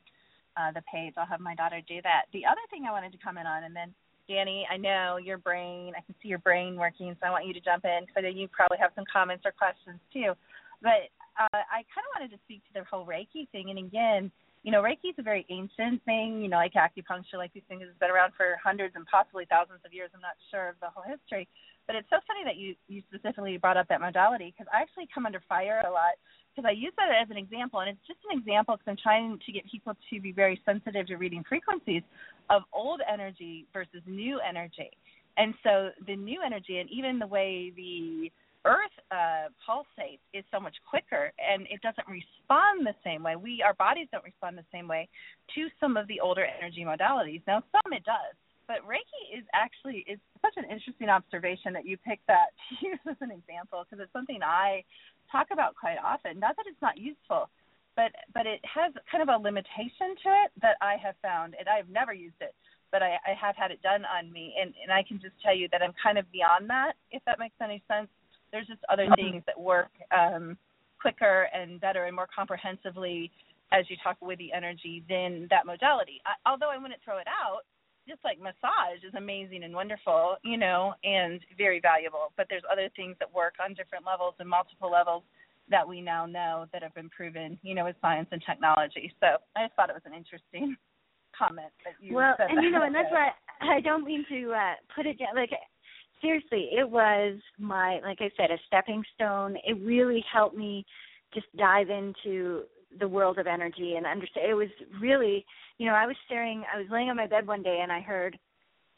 uh, the page. I'll have my daughter do that. The other thing I wanted to comment on, and then Danny, I know your brain. I can see your brain working, so I want you to jump in because I know you probably have some comments or questions too. But uh, I kind of wanted to speak to the whole Reiki thing, and again. You know, Reiki is a very ancient thing, you know, like acupuncture, like these things has been around for hundreds and possibly thousands of years. I'm not sure of the whole history. But it's so funny that you you specifically brought up that modality because I actually come under fire a lot because I use that as an example, and it's just an example because I'm trying to get people to be very sensitive to reading frequencies of old energy versus new energy. And so the new energy, and even the way the Earth uh, pulsates, is so much quicker, and it doesn't respond the same way. We, our bodies, don't respond the same way to some of the older energy modalities. Now, some it does, but Reiki is actually is such an interesting observation that you picked that to use as an example because it's something I talk about quite often. Not that it's not useful, but but it has kind of a limitation to it that I have found, and I've never used it but I, I have had it done on me, and and I can just tell you that I'm kind of beyond that, if that makes any sense. There's just other things that work um, quicker and better and more comprehensively as you talk with the energy than that modality. I, although I wouldn't throw it out, just like massage is amazing and wonderful, you know, and very valuable. But there's other things that work on different levels and multiple levels that we now know that have been proven, you know, with science and technology. So I just thought it was an interesting comment that you well, and that. you know, and that's why I don't mean to uh put it down. Like seriously, it was my like I said, a stepping stone. It really helped me just dive into the world of energy and understand. It was really, you know, I was staring. I was laying on my bed one day and I heard,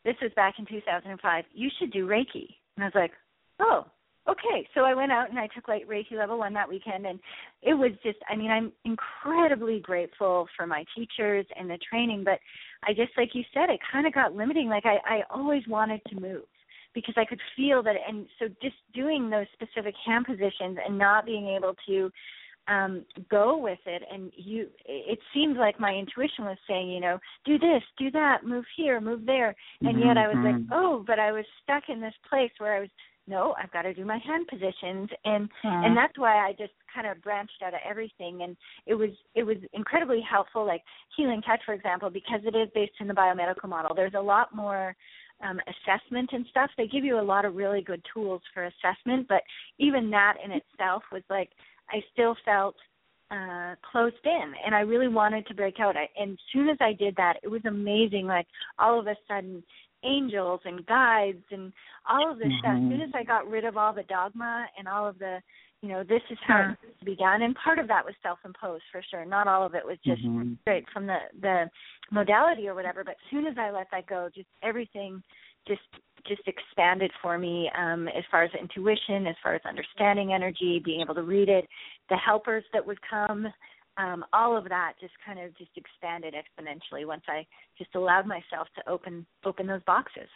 this was back in 2005. You should do Reiki, and I was like, oh, okay. So I went out and I took like Reiki level one that weekend, and it was just. I mean, I'm incredibly grateful for my teachers and the training, but I just like you said, it kind of got limiting. Like I, I always wanted to move because I could feel that, and so just doing those specific hand positions and not being able to um go with it. And you it seemed like my intuition was saying you know do this do that move here move there. And yet i was like Mhm. oh but i was stuck in this place where i was no i've got to do my hand positions. And Mhm. and that's why i just kind of branched out of everything. And it was it was incredibly helpful like healing touch for example because it is based in the biomedical model. There's a lot more um, assessment and stuff. They give you a lot of really good tools for assessment but even that in itself was like I still felt uh closed in and I really wanted to break out. I, and as soon as I did that, it was amazing like all of a sudden angels and guides and all of this stuff. As soon Mhm. as I got rid of all the dogma and all of the you know, this is how it's supposed to be done and part of that was self imposed for sure. Not all of it was just Mhm. straight from the the modality or whatever, but as soon as I let that go, just everything just just expanded for me um as far as intuition, as far as understanding energy, being able to read it, the helpers that would come, um, all of that just kind of just expanded exponentially once I just allowed myself to open open those boxes.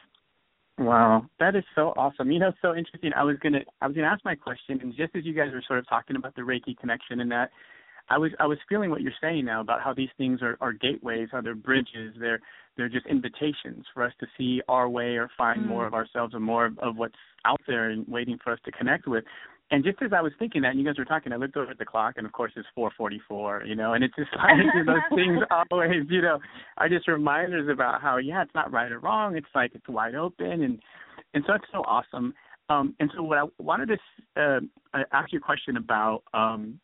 Wow, that is so awesome. You know, so interesting. I was gonna I was gonna ask my question, and just as you guys were sort of talking about the Reiki connection and that, I was I was feeling what you're saying now about how these things are, are gateways, how they're bridges, they're they're just invitations for us to see our way or find Mm. more of ourselves or more of, of what's out there and waiting for us to connect with. And just as I was thinking that, and you guys were talking, I looked over at the clock, and of course it's 4:44. You know, and it's just like those things always, you know, are just reminders about how yeah, it's not right or wrong. It's like it's wide open, and and so it's so awesome. Um, and so what I wanted to uh, uh, ask you a question about um,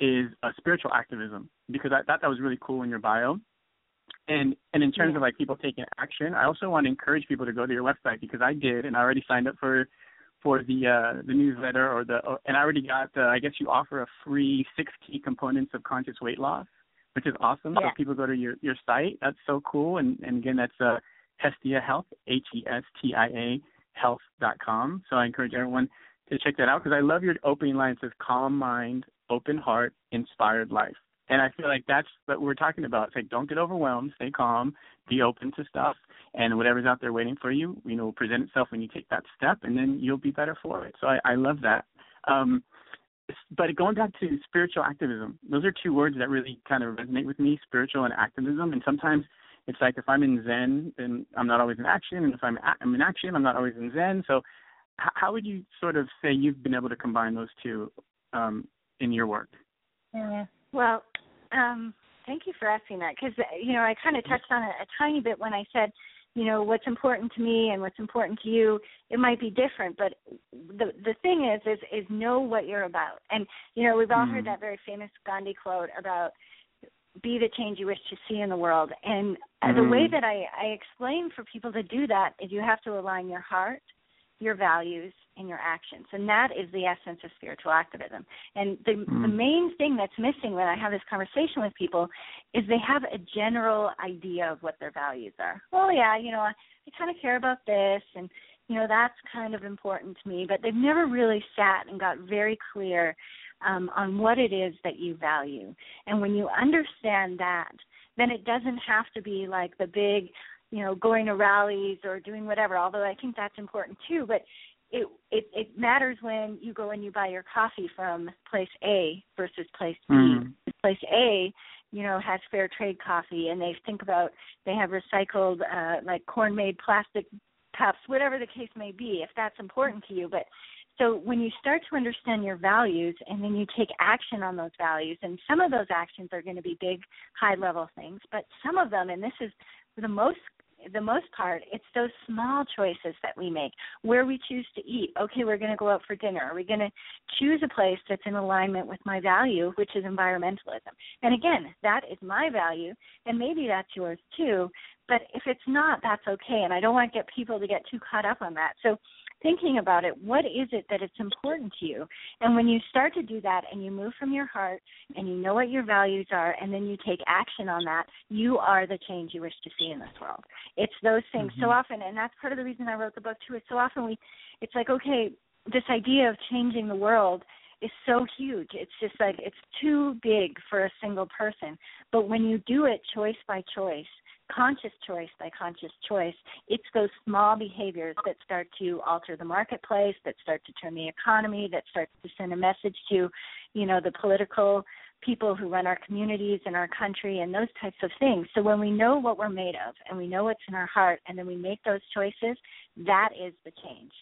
is a spiritual activism because I thought that was really cool in your bio. And and in terms Yeah. of like people taking action, I also want to encourage people to go to your website because I did, and I already signed up for for the uh, the newsletter or the or, and I already got. Uh, I guess you offer a free six key components of conscious weight loss, which is awesome. So Yeah. if people go to your your site, that's so cool. And and again, that's uh, Hestia Health, H E S T I A Health dot com. So I encourage everyone to check that out because I love your opening line. It says calm mind, open heart, inspired life. And I feel like that's what we're talking about. It's like don't get overwhelmed, stay calm, be open to stuff, and whatever's out there waiting for you, you know, present itself when you take that step, and then you'll be better for it. So I, I love that. Um, but going back to spiritual activism, those are two words that really kind of resonate with me: spiritual and activism. And sometimes it's like if I'm in Zen, then I'm not always in action, and if I'm a- I'm in action, I'm not always in Zen. So h- how would you sort of say you've been able to combine those two um, in your work? Well, um, thank you for asking that because you know I kind of touched on it a tiny bit when I said, you know, what's important to me and what's important to you. It might be different, but the the thing is, is is know what you're about. And you know, we've all Mhm. heard that very famous Gandhi quote about be the change you wish to see in the world. And uh the way Mhm. that I I explain for people to do that is you have to align your heart, your values, and your actions. And that is the essence of spiritual activism. And the the Mm. main thing that's missing when I have this conversation with people is they have a general idea of what their values are. Well, yeah, you know, I, I kind of care about this and you know, that's kind of important to me, but they've never really sat and got very clear um, on what it is that you value. And when you understand that, then it doesn't have to be like the big, you know, going to rallies or doing whatever, although I think that's important too, but it it it matters when you go and you buy your coffee from place A versus place B. Mm. Place A you know has fair trade coffee and they think about they have recycled uh like corn made plastic cups whatever the case may be if that's important to you but so when you start to understand your values and then you take action on those values and some of those actions are going to be big high level things but some of them and this is the most the most part, it's those small choices that we make. Where we choose to eat. Okay, we're going to go out for dinner. Are we going to choose a place that's in alignment with my value, which is environmentalism? And again, that is my value, and maybe that's yours too. But if it's not, that's okay. And I don't want to get people to get too caught up on that. So thinking about it, what is it that it's important to you? And when you start to do that and you move from your heart and you know what your values are and then you take action on that, you are the change you wish to see in this world. It's those things mm-hmm. so often and that's part of the reason I wrote the book too. Is so often we it's like, okay, this idea of changing the world is so huge. It's just like it's too big for a single person. But when you do it choice by choice, conscious choice by conscious choice, it's those small behaviors that start to alter the marketplace, that start to turn the economy, that starts to send a message to, you know, the political people who run our communities and our country and those types of things. So when we know what we're made of and we know what's in our heart and then we make those choices, that is the change.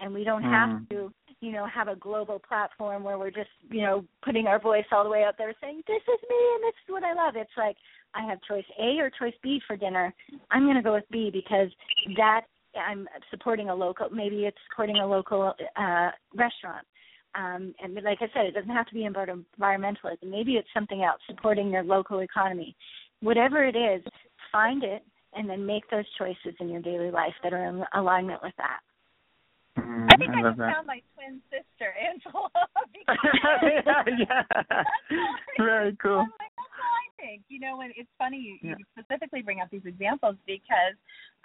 And we don't have mm. to, you know, have a global platform where we're just, you know, putting our voice all the way out there saying, This is me and this is what I love. It's like I have choice A or choice B for dinner, I'm going to go with B because that I'm supporting a local. Maybe it's supporting a local uh, restaurant. Um, and like I said, it doesn't have to be about environmentalism. Maybe it's something else, supporting your local economy. Whatever it is, find it and then make those choices in your daily life that are in alignment with that. Mm, I think I, I just that. found my twin sister, Angela. yeah, yeah. Very cool. Oh think. You know, when it's funny you, yeah. you specifically bring up these examples because,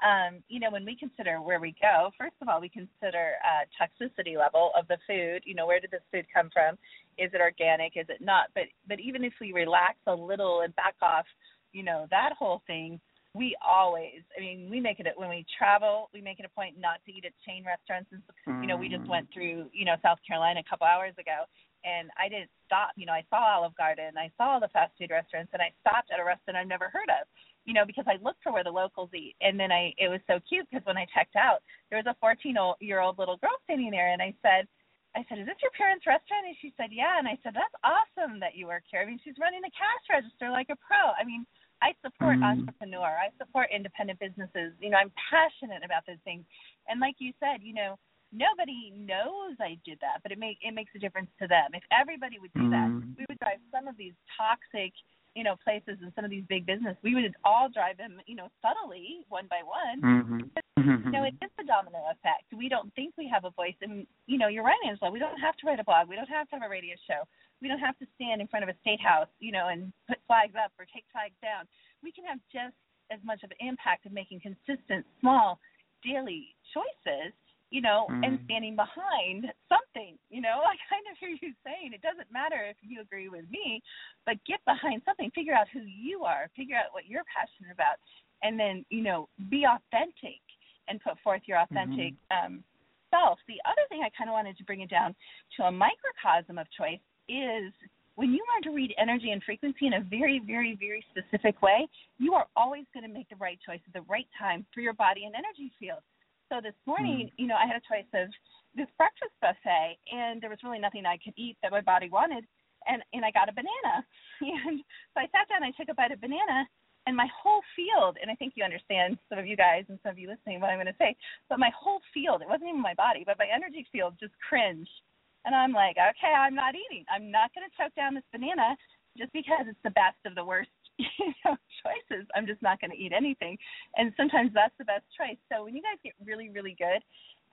um, you know, when we consider where we go, first of all, we consider uh, toxicity level of the food. You know, where did this food come from? Is it organic? Is it not? But but even if we relax a little and back off, you know, that whole thing, we always i mean we make it when we travel we make it a point not to eat at chain restaurants and you know we just mm. went through you know south carolina a couple hours ago and I didn't stop. You know, I saw Olive Garden, I saw the fast food restaurants, and I stopped at a restaurant I've never heard of. You know, because I looked for where the locals eat, and then I it was so cute because when I checked out, there was a 14 year old little girl standing there, and I said. I said, "Is this your parents' restaurant?" And she said, "Yeah." And I said, "That's awesome that you work here. I mean, she's running the cash register like a pro. I mean, I support mm. entrepreneur. I support independent businesses. You know, I'm passionate about those things. And like you said, you know, nobody knows I did that, but it make it makes a difference to them. If everybody would do that, mm-hmm. we would drive some of these toxic, you know, places and some of these big business. We would all drive them, you know, subtly, one by one. Mm-hmm. But, you know, it is the domino effect. We don't think we have a voice, and you know, you're right, Angela. We don't have to write a blog. We don't have to have a radio show. We don't have to stand in front of a state house, you know, and put flags up or take flags down. We can have just as much of an impact of making consistent, small, daily choices you know, mm. and standing behind something, you know, I kind of hear you saying it doesn't matter if you agree with me, but get behind something, figure out who you are, figure out what you're passionate about, and then, you know, be authentic and put forth your authentic mm-hmm. um, self. The other thing I kind of wanted to bring it down to a microcosm of choice is when you learn to read energy and frequency in a very, very, very specific way, you are always going to make the right choice at the right time for your body and energy field. So this morning, mm. you know, I had a choice of this breakfast buffet, and there was really nothing I could eat that my body wanted, and and I got a banana, and so I sat down, I took a bite of banana, and my whole field, and I think you understand, some of you guys and some of you listening, what I'm going to say, but my whole field, it wasn't even my body, but my energy field just cringed, and I'm like, okay, I'm not eating, I'm not going to choke down this banana just because it's the best of the worst you know choices. I'm just not going to eat anything. And sometimes that's the best choice. So when you guys get really really good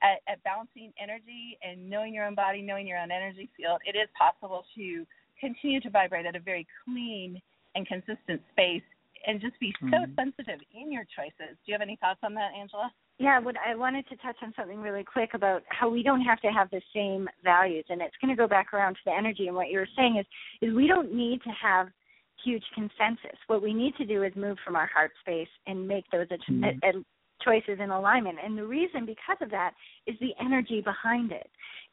at, at balancing energy and knowing your own body knowing your own energy field it is possible to continue to vibrate at a very clean and consistent space and just be so mm-hmm. sensitive in your choices. Do you have any thoughts on that angela? Yeah, what I wanted to touch on something really quick about how we don't have to have the same values, and it's going to go back around to the energy. And what you were saying is, is we don't need to have huge consensus. What we need to do is move from our heart space and make those mm-hmm. choices in alignment. And the reason because of that is the energy behind it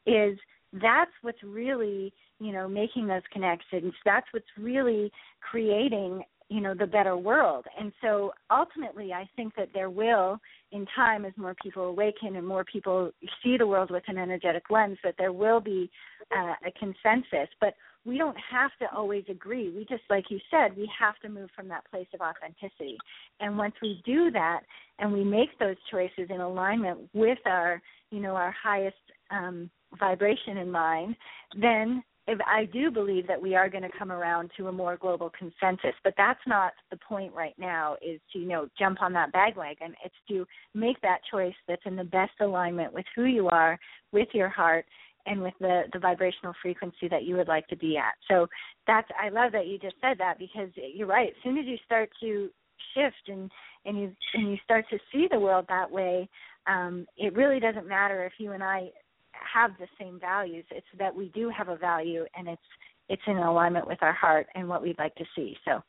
is that's what's really you know making those connections that's what's really creating you know the better world and so ultimately i think that there will in time as more people awaken and more people see the world with an energetic lens that there will be uh, a consensus but we don't have to always agree we just like you said we have to move from that place of authenticity and once we do that and we make those choices in alignment with our you know our highest um vibration in mind then if I do believe that we are going to come around to a more global consensus, but that's not the point right now. Is to you know jump on that bandwagon. It's to make that choice that's in the best alignment with who you are, with your heart, and with the the vibrational frequency that you would like to be at. So that's I love that you just said that because you're right. As soon as you start to shift and and you and you start to see the world that way, um, it really doesn't matter if you and I have the same values. It's that we do have a value, and it's it's in alignment with our heart and what we'd like to see. So,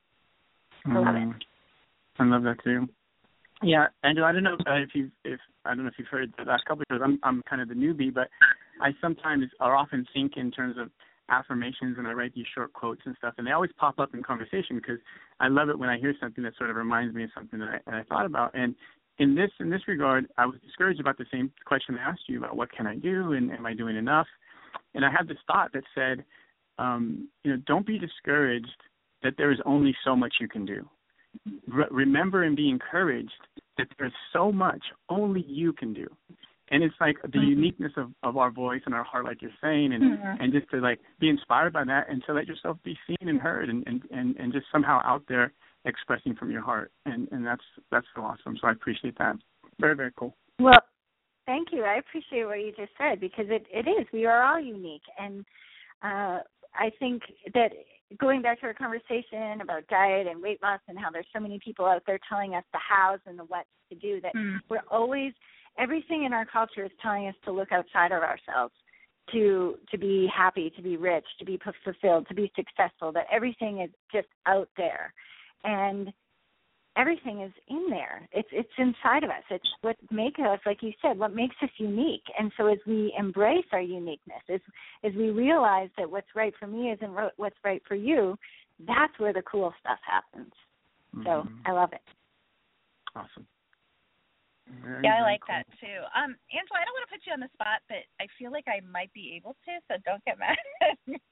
I love Mm. it. I love that too. Yeah, Angela, I don't know if you've if I don't know if you've heard the last couple of years. I'm I'm kind of the newbie, but I sometimes or often think in terms of affirmations and I write these short quotes and stuff, and they always pop up in conversation because I love it when I hear something that sort of reminds me of something that I, that I thought about. And in this in this regard, I was discouraged about the same question I asked you about what can I do and am I doing enough? And I had this thought that said, um, you know, don't be discouraged that there is only so much you can do. Re- remember and be encouraged that there's so much only you can do. And it's like the uniqueness of, of our voice and our heart, like you're saying, and Mhm. and just to like be inspired by that, and to let yourself be seen and heard, and and and, and just somehow out there expressing from your heart, and and that's that's so awesome. So I appreciate that. Very very cool. Well, thank you. I appreciate what you just said because it it is. We are all unique, and uh, I think that going back to our conversation about diet and weight loss and how there's so many people out there telling us the hows and the whats to do that Mm. we're always everything in our culture is telling us to look outside of ourselves to to be happy to be rich to be fu- fulfilled to be successful that everything is just out there. And everything is in there. It's it's inside of us. It's what makes us like you said what makes us unique. And so as we embrace our uniqueness as as we realize that what's right for me isn't what's right for you that's where the cool stuff happens. So Mhm. i love it. Awesome. Very, Yeah, I like cool. that too. Um, Angela, I don't want to put you on the spot, but I feel like I might be able to, so don't get mad at me.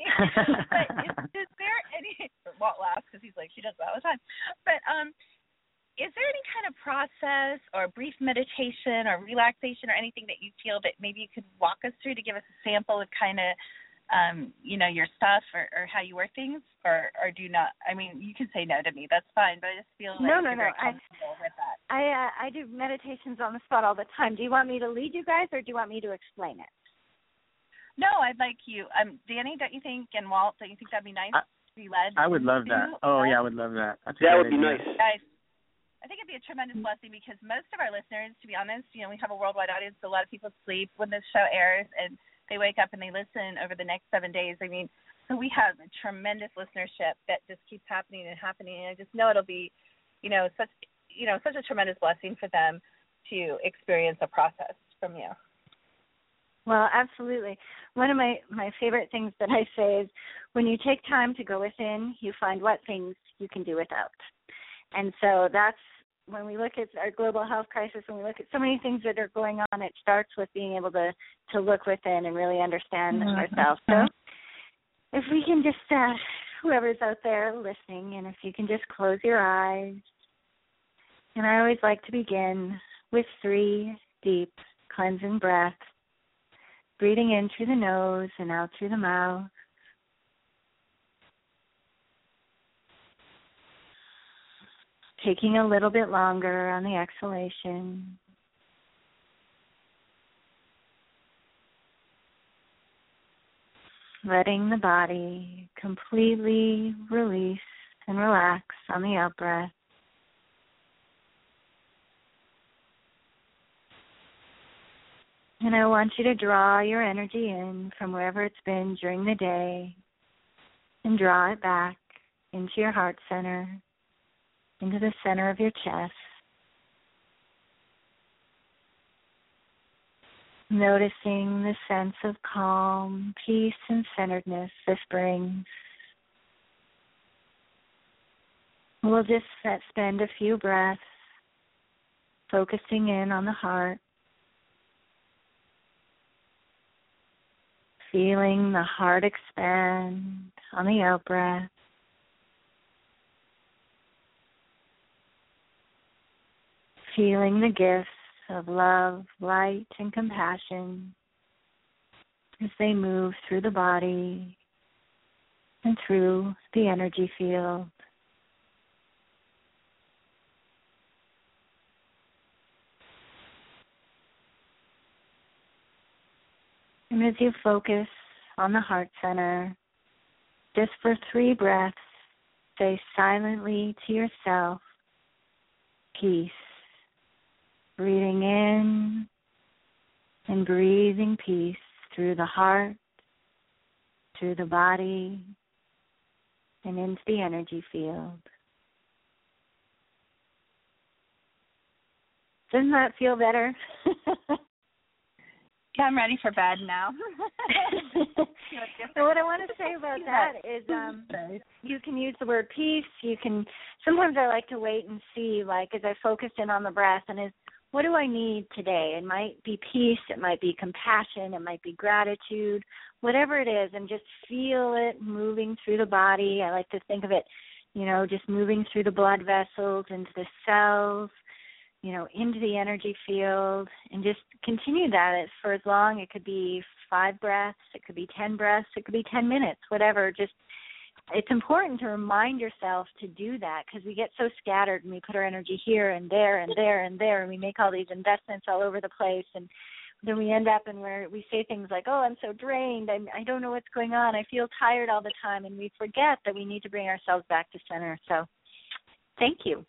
but is, is there any? Walt laughs because he's like she does that all the time. But um, is there any kind of process or brief meditation or relaxation or anything that you feel that maybe you could walk us through to give us a sample of kind of um, you know, your stuff or, or how you work things, or or do not? I mean, you can say no to me. That's fine, but I just feel like No, no, you're no, very I- with that. I uh, I do meditations on the spot all the time. Do you want me to lead you guys, or do you want me to explain it? No, I'd like you. Um, Danny, don't you think, and Walt, don't you think that'd be nice I- to be led? I would love that. to? Oh yeah, I would love that. That's That great would be nice. Guys, I think it'd be a tremendous blessing because most of our listeners, to be honest, you know, we have a worldwide audience. So a lot of people sleep when this show airs, and they wake up and they listen over the next seven days. I mean, so we have a tremendous listenership that just keeps happening and happening. And I just know it'll be, you know, such, you know, such a tremendous blessing for them to experience a process from you. Well, absolutely. One of my my favorite things that I say is when you take time to go within, you find what things you can do without. And so that's when we look at our global health crisis, when we look at so many things that are going on, it starts with being able to to look within and really understand Mhm. ourselves. So if we can just uh whoever's out there listening and if you can just close your eyes. And I always like to begin with three deep cleansing breaths breathing in through the nose and out through the mouth. Taking a little bit longer on the exhalation. Letting the body completely release and relax on the out breath. And I want you to draw your energy in from wherever it's been during the day and draw it back into your heart center, into the center of your chest. Noticing the sense of calm, peace, and centeredness this brings. We'll just spend a few breaths focusing in on the heart, feeling the heart expand on the out breath. Feeling the gifts of love, light, and compassion as they move through the body and through the energy field. And as you focus on the heart center, just for three breaths, say silently to yourself, peace. Breathing in and breathing peace through the heart, through the body, and into the energy field. Doesn't that feel better? yeah, I'm ready for bed now. so what I want to say about that is um you can use the word peace, you can sometimes I like to wait and see like as I focus in on the breath and as what do I need today? It might be peace, it might be compassion, it might be gratitude, whatever it is, and just feel it moving through the body. I like to think of it, you know, just moving through the blood vessels, into the cells, you know, into the energy field, and just continue that for as long. It could be five breaths, it could be 10 breaths, it could be 10 minutes, whatever. Just it's important to remind yourself to do that because we get so scattered and we put our energy here and there and there and there and we make all these investments all over the place and then we end up and where we say things like, "Oh, I'm so drained. I'm, I don't know what's going on. I feel tired all the time," and we forget that we need to bring ourselves back to center. So, thank you.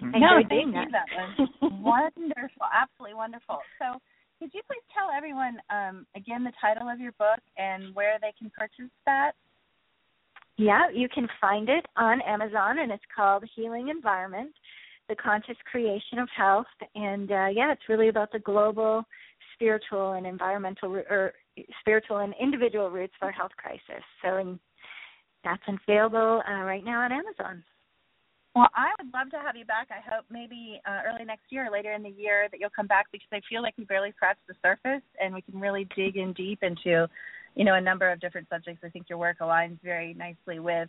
Mm-hmm. No, thank you. That. that was wonderful, absolutely wonderful. So, could you please tell everyone um, again the title of your book and where they can purchase that? Yeah, you can find it on Amazon, and it's called Healing Environment: The Conscious Creation of Health. And uh, yeah, it's really about the global, spiritual, and environmental, or spiritual and individual roots for health crisis. So, and that's available uh, right now on Amazon. Well, I would love to have you back. I hope maybe uh, early next year or later in the year that you'll come back because I feel like we barely scratched the surface and we can really dig in deep into you know, a number of different subjects. I think your work aligns very nicely with,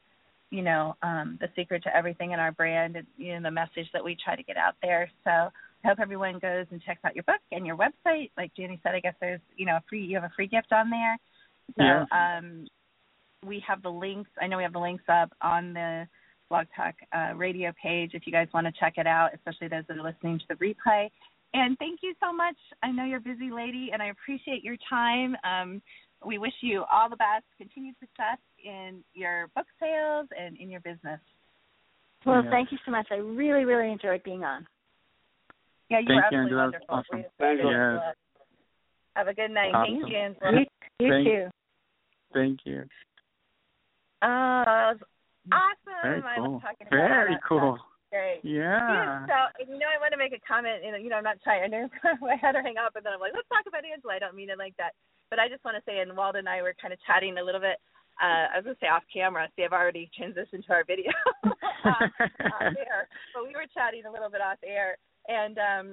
you know, um, the secret to everything in our brand and you know the message that we try to get out there. So I hope everyone goes and checks out your book and your website. Like Danny said, I guess there's you know a free you have a free gift on there. So yeah. um, we have the links. I know we have the links up on the Blog Talk uh, radio page if you guys want to check it out, especially those that are listening to the replay. And thank you so much. I know you're a busy lady, and I appreciate your time. Um, we wish you all the best, continued success in your book sales and in your business. Well, yeah. thank you so much. I really, really enjoyed being on. Yeah, you thank were absolutely you, wonderful. Awesome. Yes. Have a good night. Awesome. Thank you, Angela. You, you thank, too. Thank you. Oh, that was awesome. Very I cool. was talking about Very that. cool. Great. Yeah. So, you know, I want to make a comment. You know, you know, I'm not trying. I I had her hang up, and then I'm like, let's talk about Angela. I don't mean it like that. But I just want to say, and Walden and I were kind of chatting a little bit. Uh, I was going to say off camera. See, I've already transitioned to our video off, off air, but we were chatting a little bit off air, and um,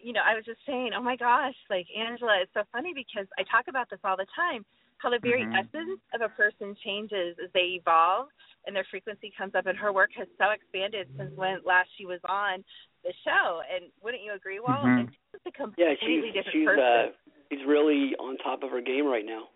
you know, I was just saying, oh my gosh, like Angela, it's so funny because I talk about this all the time. How the very mm-hmm. essence of a person changes as they evolve, and their frequency comes up. And her work has so expanded since when last she was on the show. And wouldn't you agree, Walt? Mm-hmm. It's a completely yeah, she's, different she's, person. Uh, she's really on top of her game right now.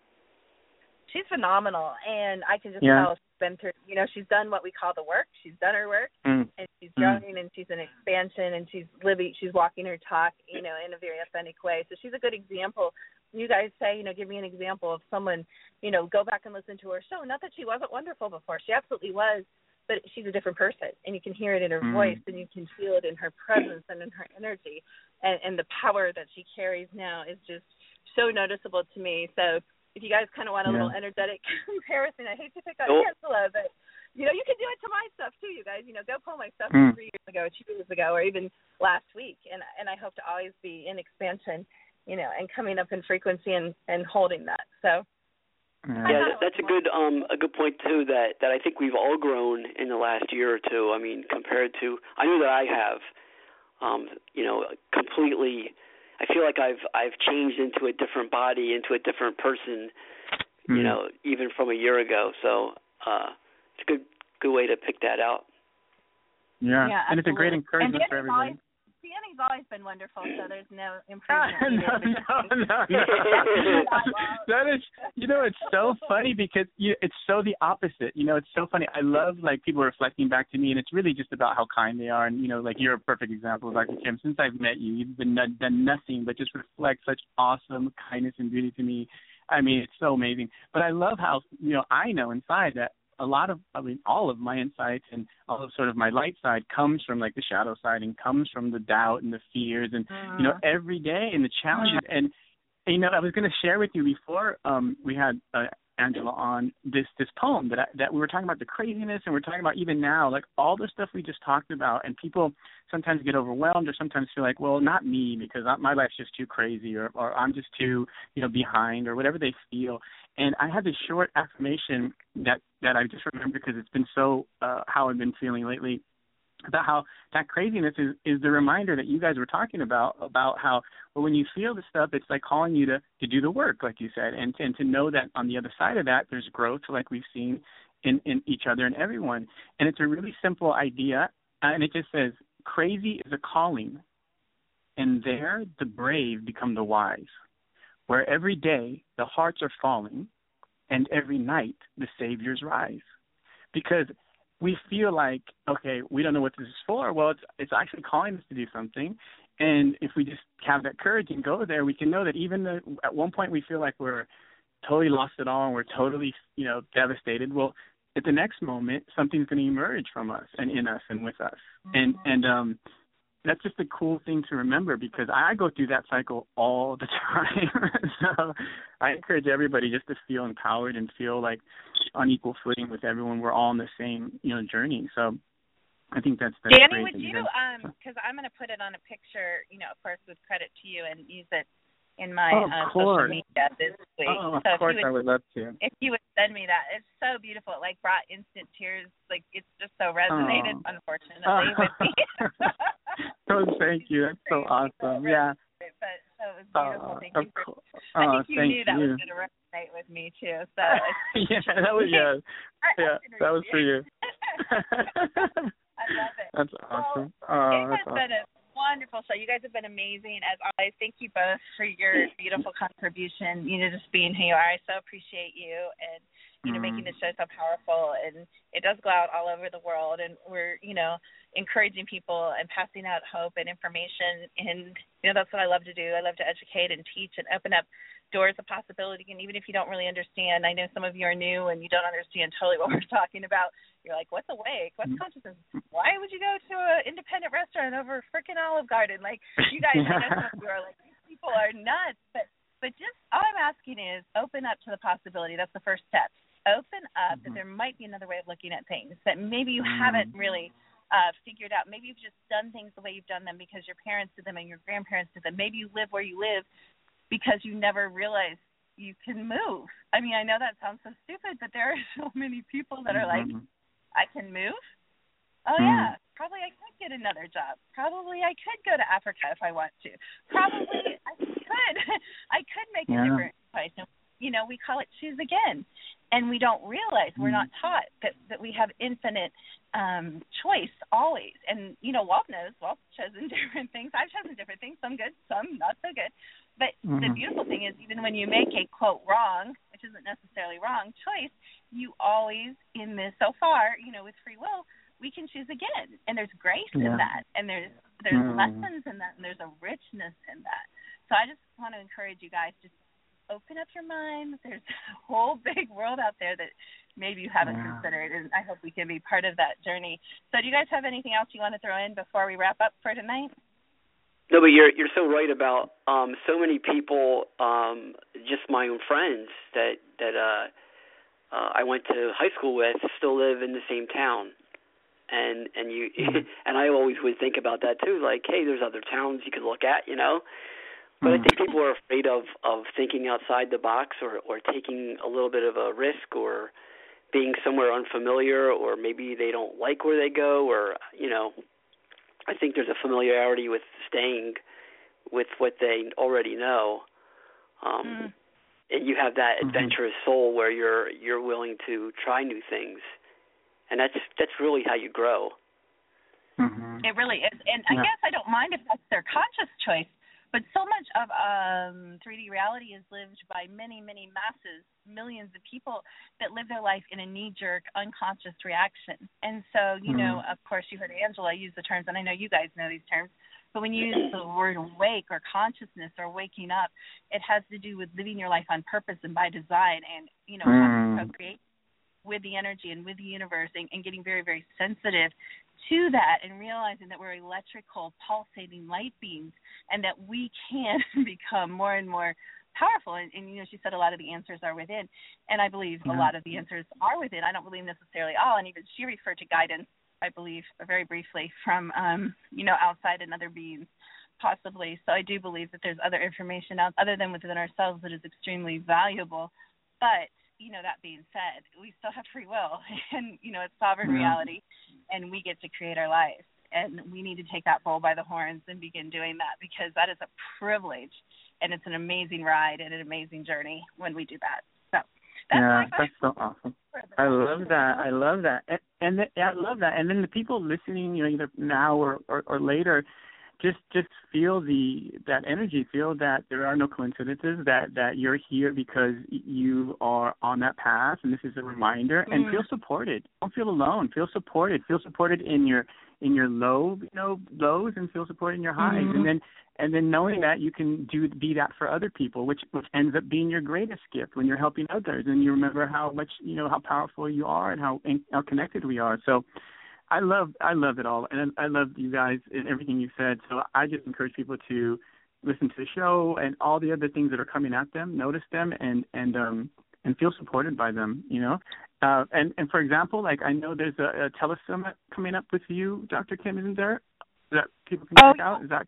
She's phenomenal, and I can just Yeah. tell she's been through. You know, she's done what we call the work. She's done her work, Mm. and she's Mm. growing, and she's an expansion, and she's living. She's walking her talk, you know, in a very authentic way. So she's a good example. You guys say, you know, give me an example of someone, you know, go back and listen to her show. Not that she wasn't wonderful before; she absolutely was. But she's a different person, and you can hear it in her Mm. voice, and you can feel it in her presence and in her energy, and, and the power that she carries now is just so noticeable to me. So if you guys kind of want a Yeah. little energetic comparison, I hate to pick on Nope. Angela, but you know you can do it to my stuff too. You guys, you know, go pull my stuff Mm. three years ago, two years ago, or even last week, and and I hope to always be in expansion you know, and coming up in frequency and and holding that. So. Yeah, that, that's a good um a good point too. That that I think we've all grown in the last year or two. I mean, compared to I know that I have, um, you know, completely. I feel like I've I've changed into a different body, into a different person. Mm-hmm. You know, even from a year ago. So uh, it's a good good way to pick that out. Yeah, Yeah, and it's a great encouragement and for Danny's everybody. Always, Danny's always been wonderful, so there's no no, improvement. needed. no, no, no. that is, you know, it's so funny because you, it's so the opposite. You know, it's so funny. I love like people reflecting back to me, and it's really just about how kind they are. And you know, like you're a perfect example, Dr. Kim. Since I've met you, you've been done done nothing but just reflect such awesome kindness and beauty to me. I mean, it's so amazing. But I love how you know I know inside that a lot of I mean all of my insights and all of sort of my light side comes from like the shadow side and comes from the doubt and the fears and you know every day and the challenges. And you know I was going to share with you before um we had uh, Angela on this this poem that I, that we were talking about the craziness and we're talking about even now like all the stuff we just talked about and people sometimes get overwhelmed or sometimes feel like well not me because my life's just too crazy or or I'm just too you know behind or whatever they feel. And I had this short affirmation that that I just remember because it's been so uh, how I've been feeling lately about how that craziness is is the reminder that you guys were talking about about how well when you feel the stuff it's like calling you to to do the work like you said and and to know that on the other side of that there's growth like we've seen in in each other and everyone. And it's a really simple idea and it just says crazy is a calling. And there the brave become the wise where every day the hearts are falling and every night the saviors rise. Because we feel like okay we don't know what this is for. Well it's it's actually calling us to do something. And if we just have that courage and go there we can know that even though at one point we feel like we're totally lost it all and we're totally you know devastated well at the next moment something's going to emerge from us and in us and with us. And and um that's just a cool thing to remember because I go through that cycle all the time. so I encourage everybody just to feel empowered and feel like on equal footing with everyone. We're all on the same, you know, journey. So I think that's that's Danny, would you um because I'm going to put it on a picture, you know, of course with credit to you and use it in my Oh, uh, social media this week. Oh, of so course you I would, would love to. if you would send me that, it's so beautiful. It like brought instant tears. Like it's just so resonated, Oh. unfortunately, with me. oh, thank you. That's so awesome. Yeah. but so it was beautiful. Oh, Thank you for. course. I Oh, think you thank knew that you. was going to resonate with me too. So yeah, that was yeah. Yeah, that was for you. I love it. That's awesome. it Oh, has awesome. been a wonderful show. You guys have been amazing as always. Thank you both for your beautiful contribution. You know, just being who you are. I so appreciate you and you know making Mm. the show so powerful and it does go out all over the world and we're you know encouraging people and passing out hope and information and you know that's what I love to do. I love to educate and teach and open up doors of possibility and even if you don't really understand, I know some of you are new and you don't understand totally what we're talking about. You're like, What's awake? What's consciousness? Why would you go to an independent restaurant over frickin' Olive Garden? Like you guys I know some of you are like, These people are nuts but but just all I'm asking is open up to the possibility. That's the first step. Open up that there might be another way of looking at things that maybe you haven't really uh figured out. Maybe you've just done things the way you've done them because your parents did them and your grandparents did them. Maybe you live where you live because you never realized you can move. I mean, I know that sounds so stupid, but there are so many people that are like, Mhm. I can move. Oh Mm. yeah, probably I could get another job. Probably I could go to Africa if I want to. Probably I could. I could make a Yeah. different choice. And, you know, we call it choose again, and we don't realize we're not taught that that we have infinite um choice always. And you know, Walt knows. Walt's chosen different things. I've chosen different things. Some good, some not so good. But the Mhm. beautiful thing is, even when you make a quote wrong, which isn't necessarily wrong choice, you always in this so far, you know, with free will, we can choose again, and there's grace Yeah. in that, and there's there's Mm. lessons in that, and there's a richness in that. So I just want to encourage you guys just open up your mind. There's a whole big world out there that maybe you haven't Yeah. considered, and I hope we can be part of that journey. So do you guys have anything else you want to throw in before we wrap up for tonight? No, but you're you're so right about um so many people, um, just my own friends that that uh, uh I went to high school with still live in the same town. And and you and I always would think about that too, like, hey, there's other towns you could look at, you know. But I think people are afraid of of thinking outside the box or or taking a little bit of a risk or being somewhere unfamiliar or maybe they don't like where they go or you know I think there's a familiarity with staying with what they already know. Um mm. and you have that mm-hmm. adventurous soul where you're you're willing to try new things. And that's that's really how you grow. Mm-hmm. It really is. And yeah. I guess I don't mind if that's their conscious choice but so much of um, 3D reality is lived by many, many masses, millions of people that live their life in a knee jerk, unconscious reaction. And so, you mm-hmm. know, of course, you heard Angela use the terms, and I know you guys know these terms, but when you use the word awake or consciousness or waking up, it has to do with living your life on purpose and by design and, you know, mm. co-create with the energy and with the universe and, and getting very, very sensitive to that and realizing that we're electrical pulsating light beams and that we can become more and more powerful. And, and you know she said a lot of the answers are within. And i believe yeah. a lot of the answers are within. I don't believe necessarily all. And even she referred to guidance i believe very briefly from um you know outside and other beings possibly. So i do believe that there's other information out other than within ourselves that is extremely valuable. But you know that being said we still have free will and you know it's sovereign yeah. reality and we get to create our lives and we need to take that bull by the horns and begin doing that because that is a privilege and it's an amazing ride and an amazing journey when we do that. So that's yeah that's so awesome. I love that. I love that. And, and the, i love that. And then the people listening you know either now or or, or later just just feel the that energy feel that there are no coincidences that that you're here because you are on that path and this is a reminder mm. and feel supported. Don't feel alone. Feel supported. Feel supported in your in your low you know lows and feel supported in your highs. Mm-hmm. and then and then knowing that you can do be that for other people which which ends up being your greatest gift when you're helping others and you remember how much you know how powerful you are and how how connected we are. So I love I love it all, and I love you guys and everything you said. So I just encourage people to listen to the show and all the other things that are coming at them, notice them, and and um and feel supported by them. You know, uh, and and for example, like I know there's a, a telesummit coming up with you, Dr. Kim, isn't there? That people can oh, check out. Is that?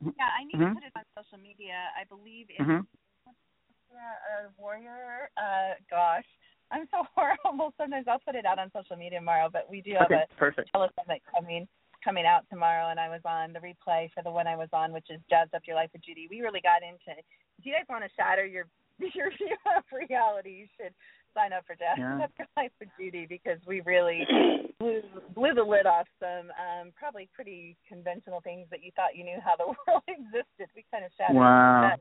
Yeah, I need mm-hmm. to put it on social media. I believe it's mm-hmm. uh, Warrior. Uh, gosh, I'm so horrible. Sometimes I'll put it out on social media tomorrow, but we do have okay, a perfect. telesummit coming coming out tomorrow and I was on the replay for the one I was on, which is Jazz Up Your Life with Judy. We really got into Do you guys want to shatter your your view of reality, you should sign up for Jazz yeah. Up Your Life with Judy because we really blew blew the lid off some um probably pretty conventional things that you thought you knew how the world existed. We kind of shattered wow. that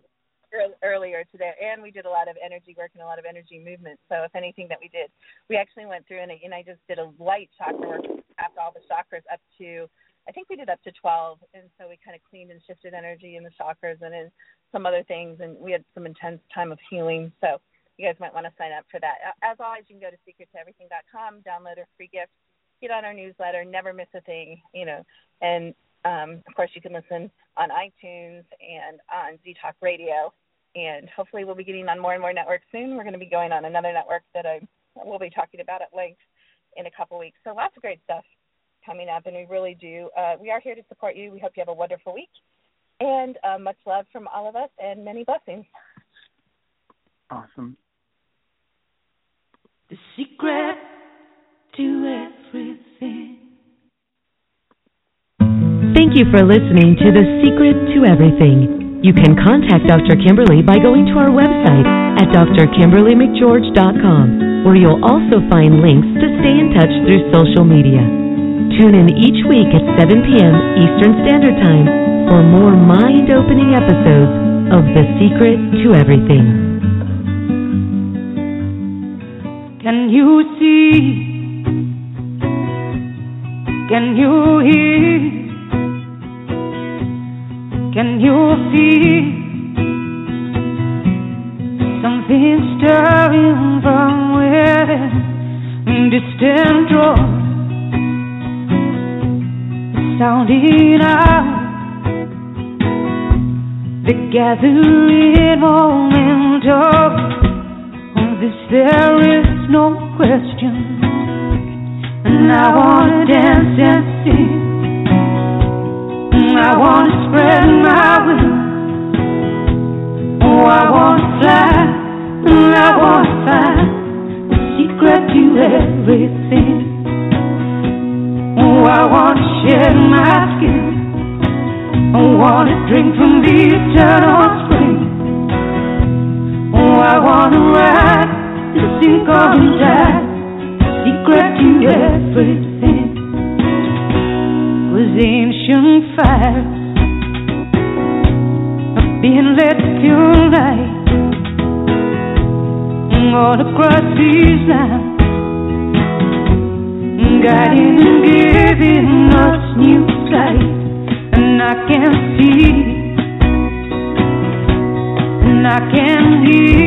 earlier today, and we did a lot of energy work and a lot of energy movement. So if anything that we did, we actually went through and, and I just did a light chakra work, tapped all the chakras up to, I think we did up to 12, and so we kind of cleaned and shifted energy in the chakras and in some other things, and we had some intense time of healing. So you guys might want to sign up for that. As always, you can go to secrettoeverything.com, download a free gift, get on our newsletter, never miss a thing, you know, and um, of course, you can listen on iTunes and on Z Talk Radio. And hopefully, we'll be getting on more and more networks soon. We're going to be going on another network that I will be talking about at length in a couple weeks. So, lots of great stuff coming up, and we really do. Uh, we are here to support you. We hope you have a wonderful week. And uh, much love from all of us, and many blessings. Awesome. The secret to everything. Thank you for listening to The Secret to Everything. You can contact Dr. Kimberly by going to our website at drkimberlymcgeorge.com, where you'll also find links to stay in touch through social media. Tune in each week at 7 p.m. Eastern Standard Time for more mind opening episodes of The Secret to Everything. Can you see? Can you hear? Can you feel something stirring from within? Distant drums sounding out. The gathering the sink on tide. Secret to everything was ancient fire being let pure light all across these lands, guiding and giving us new sight, and I can see, and I can hear,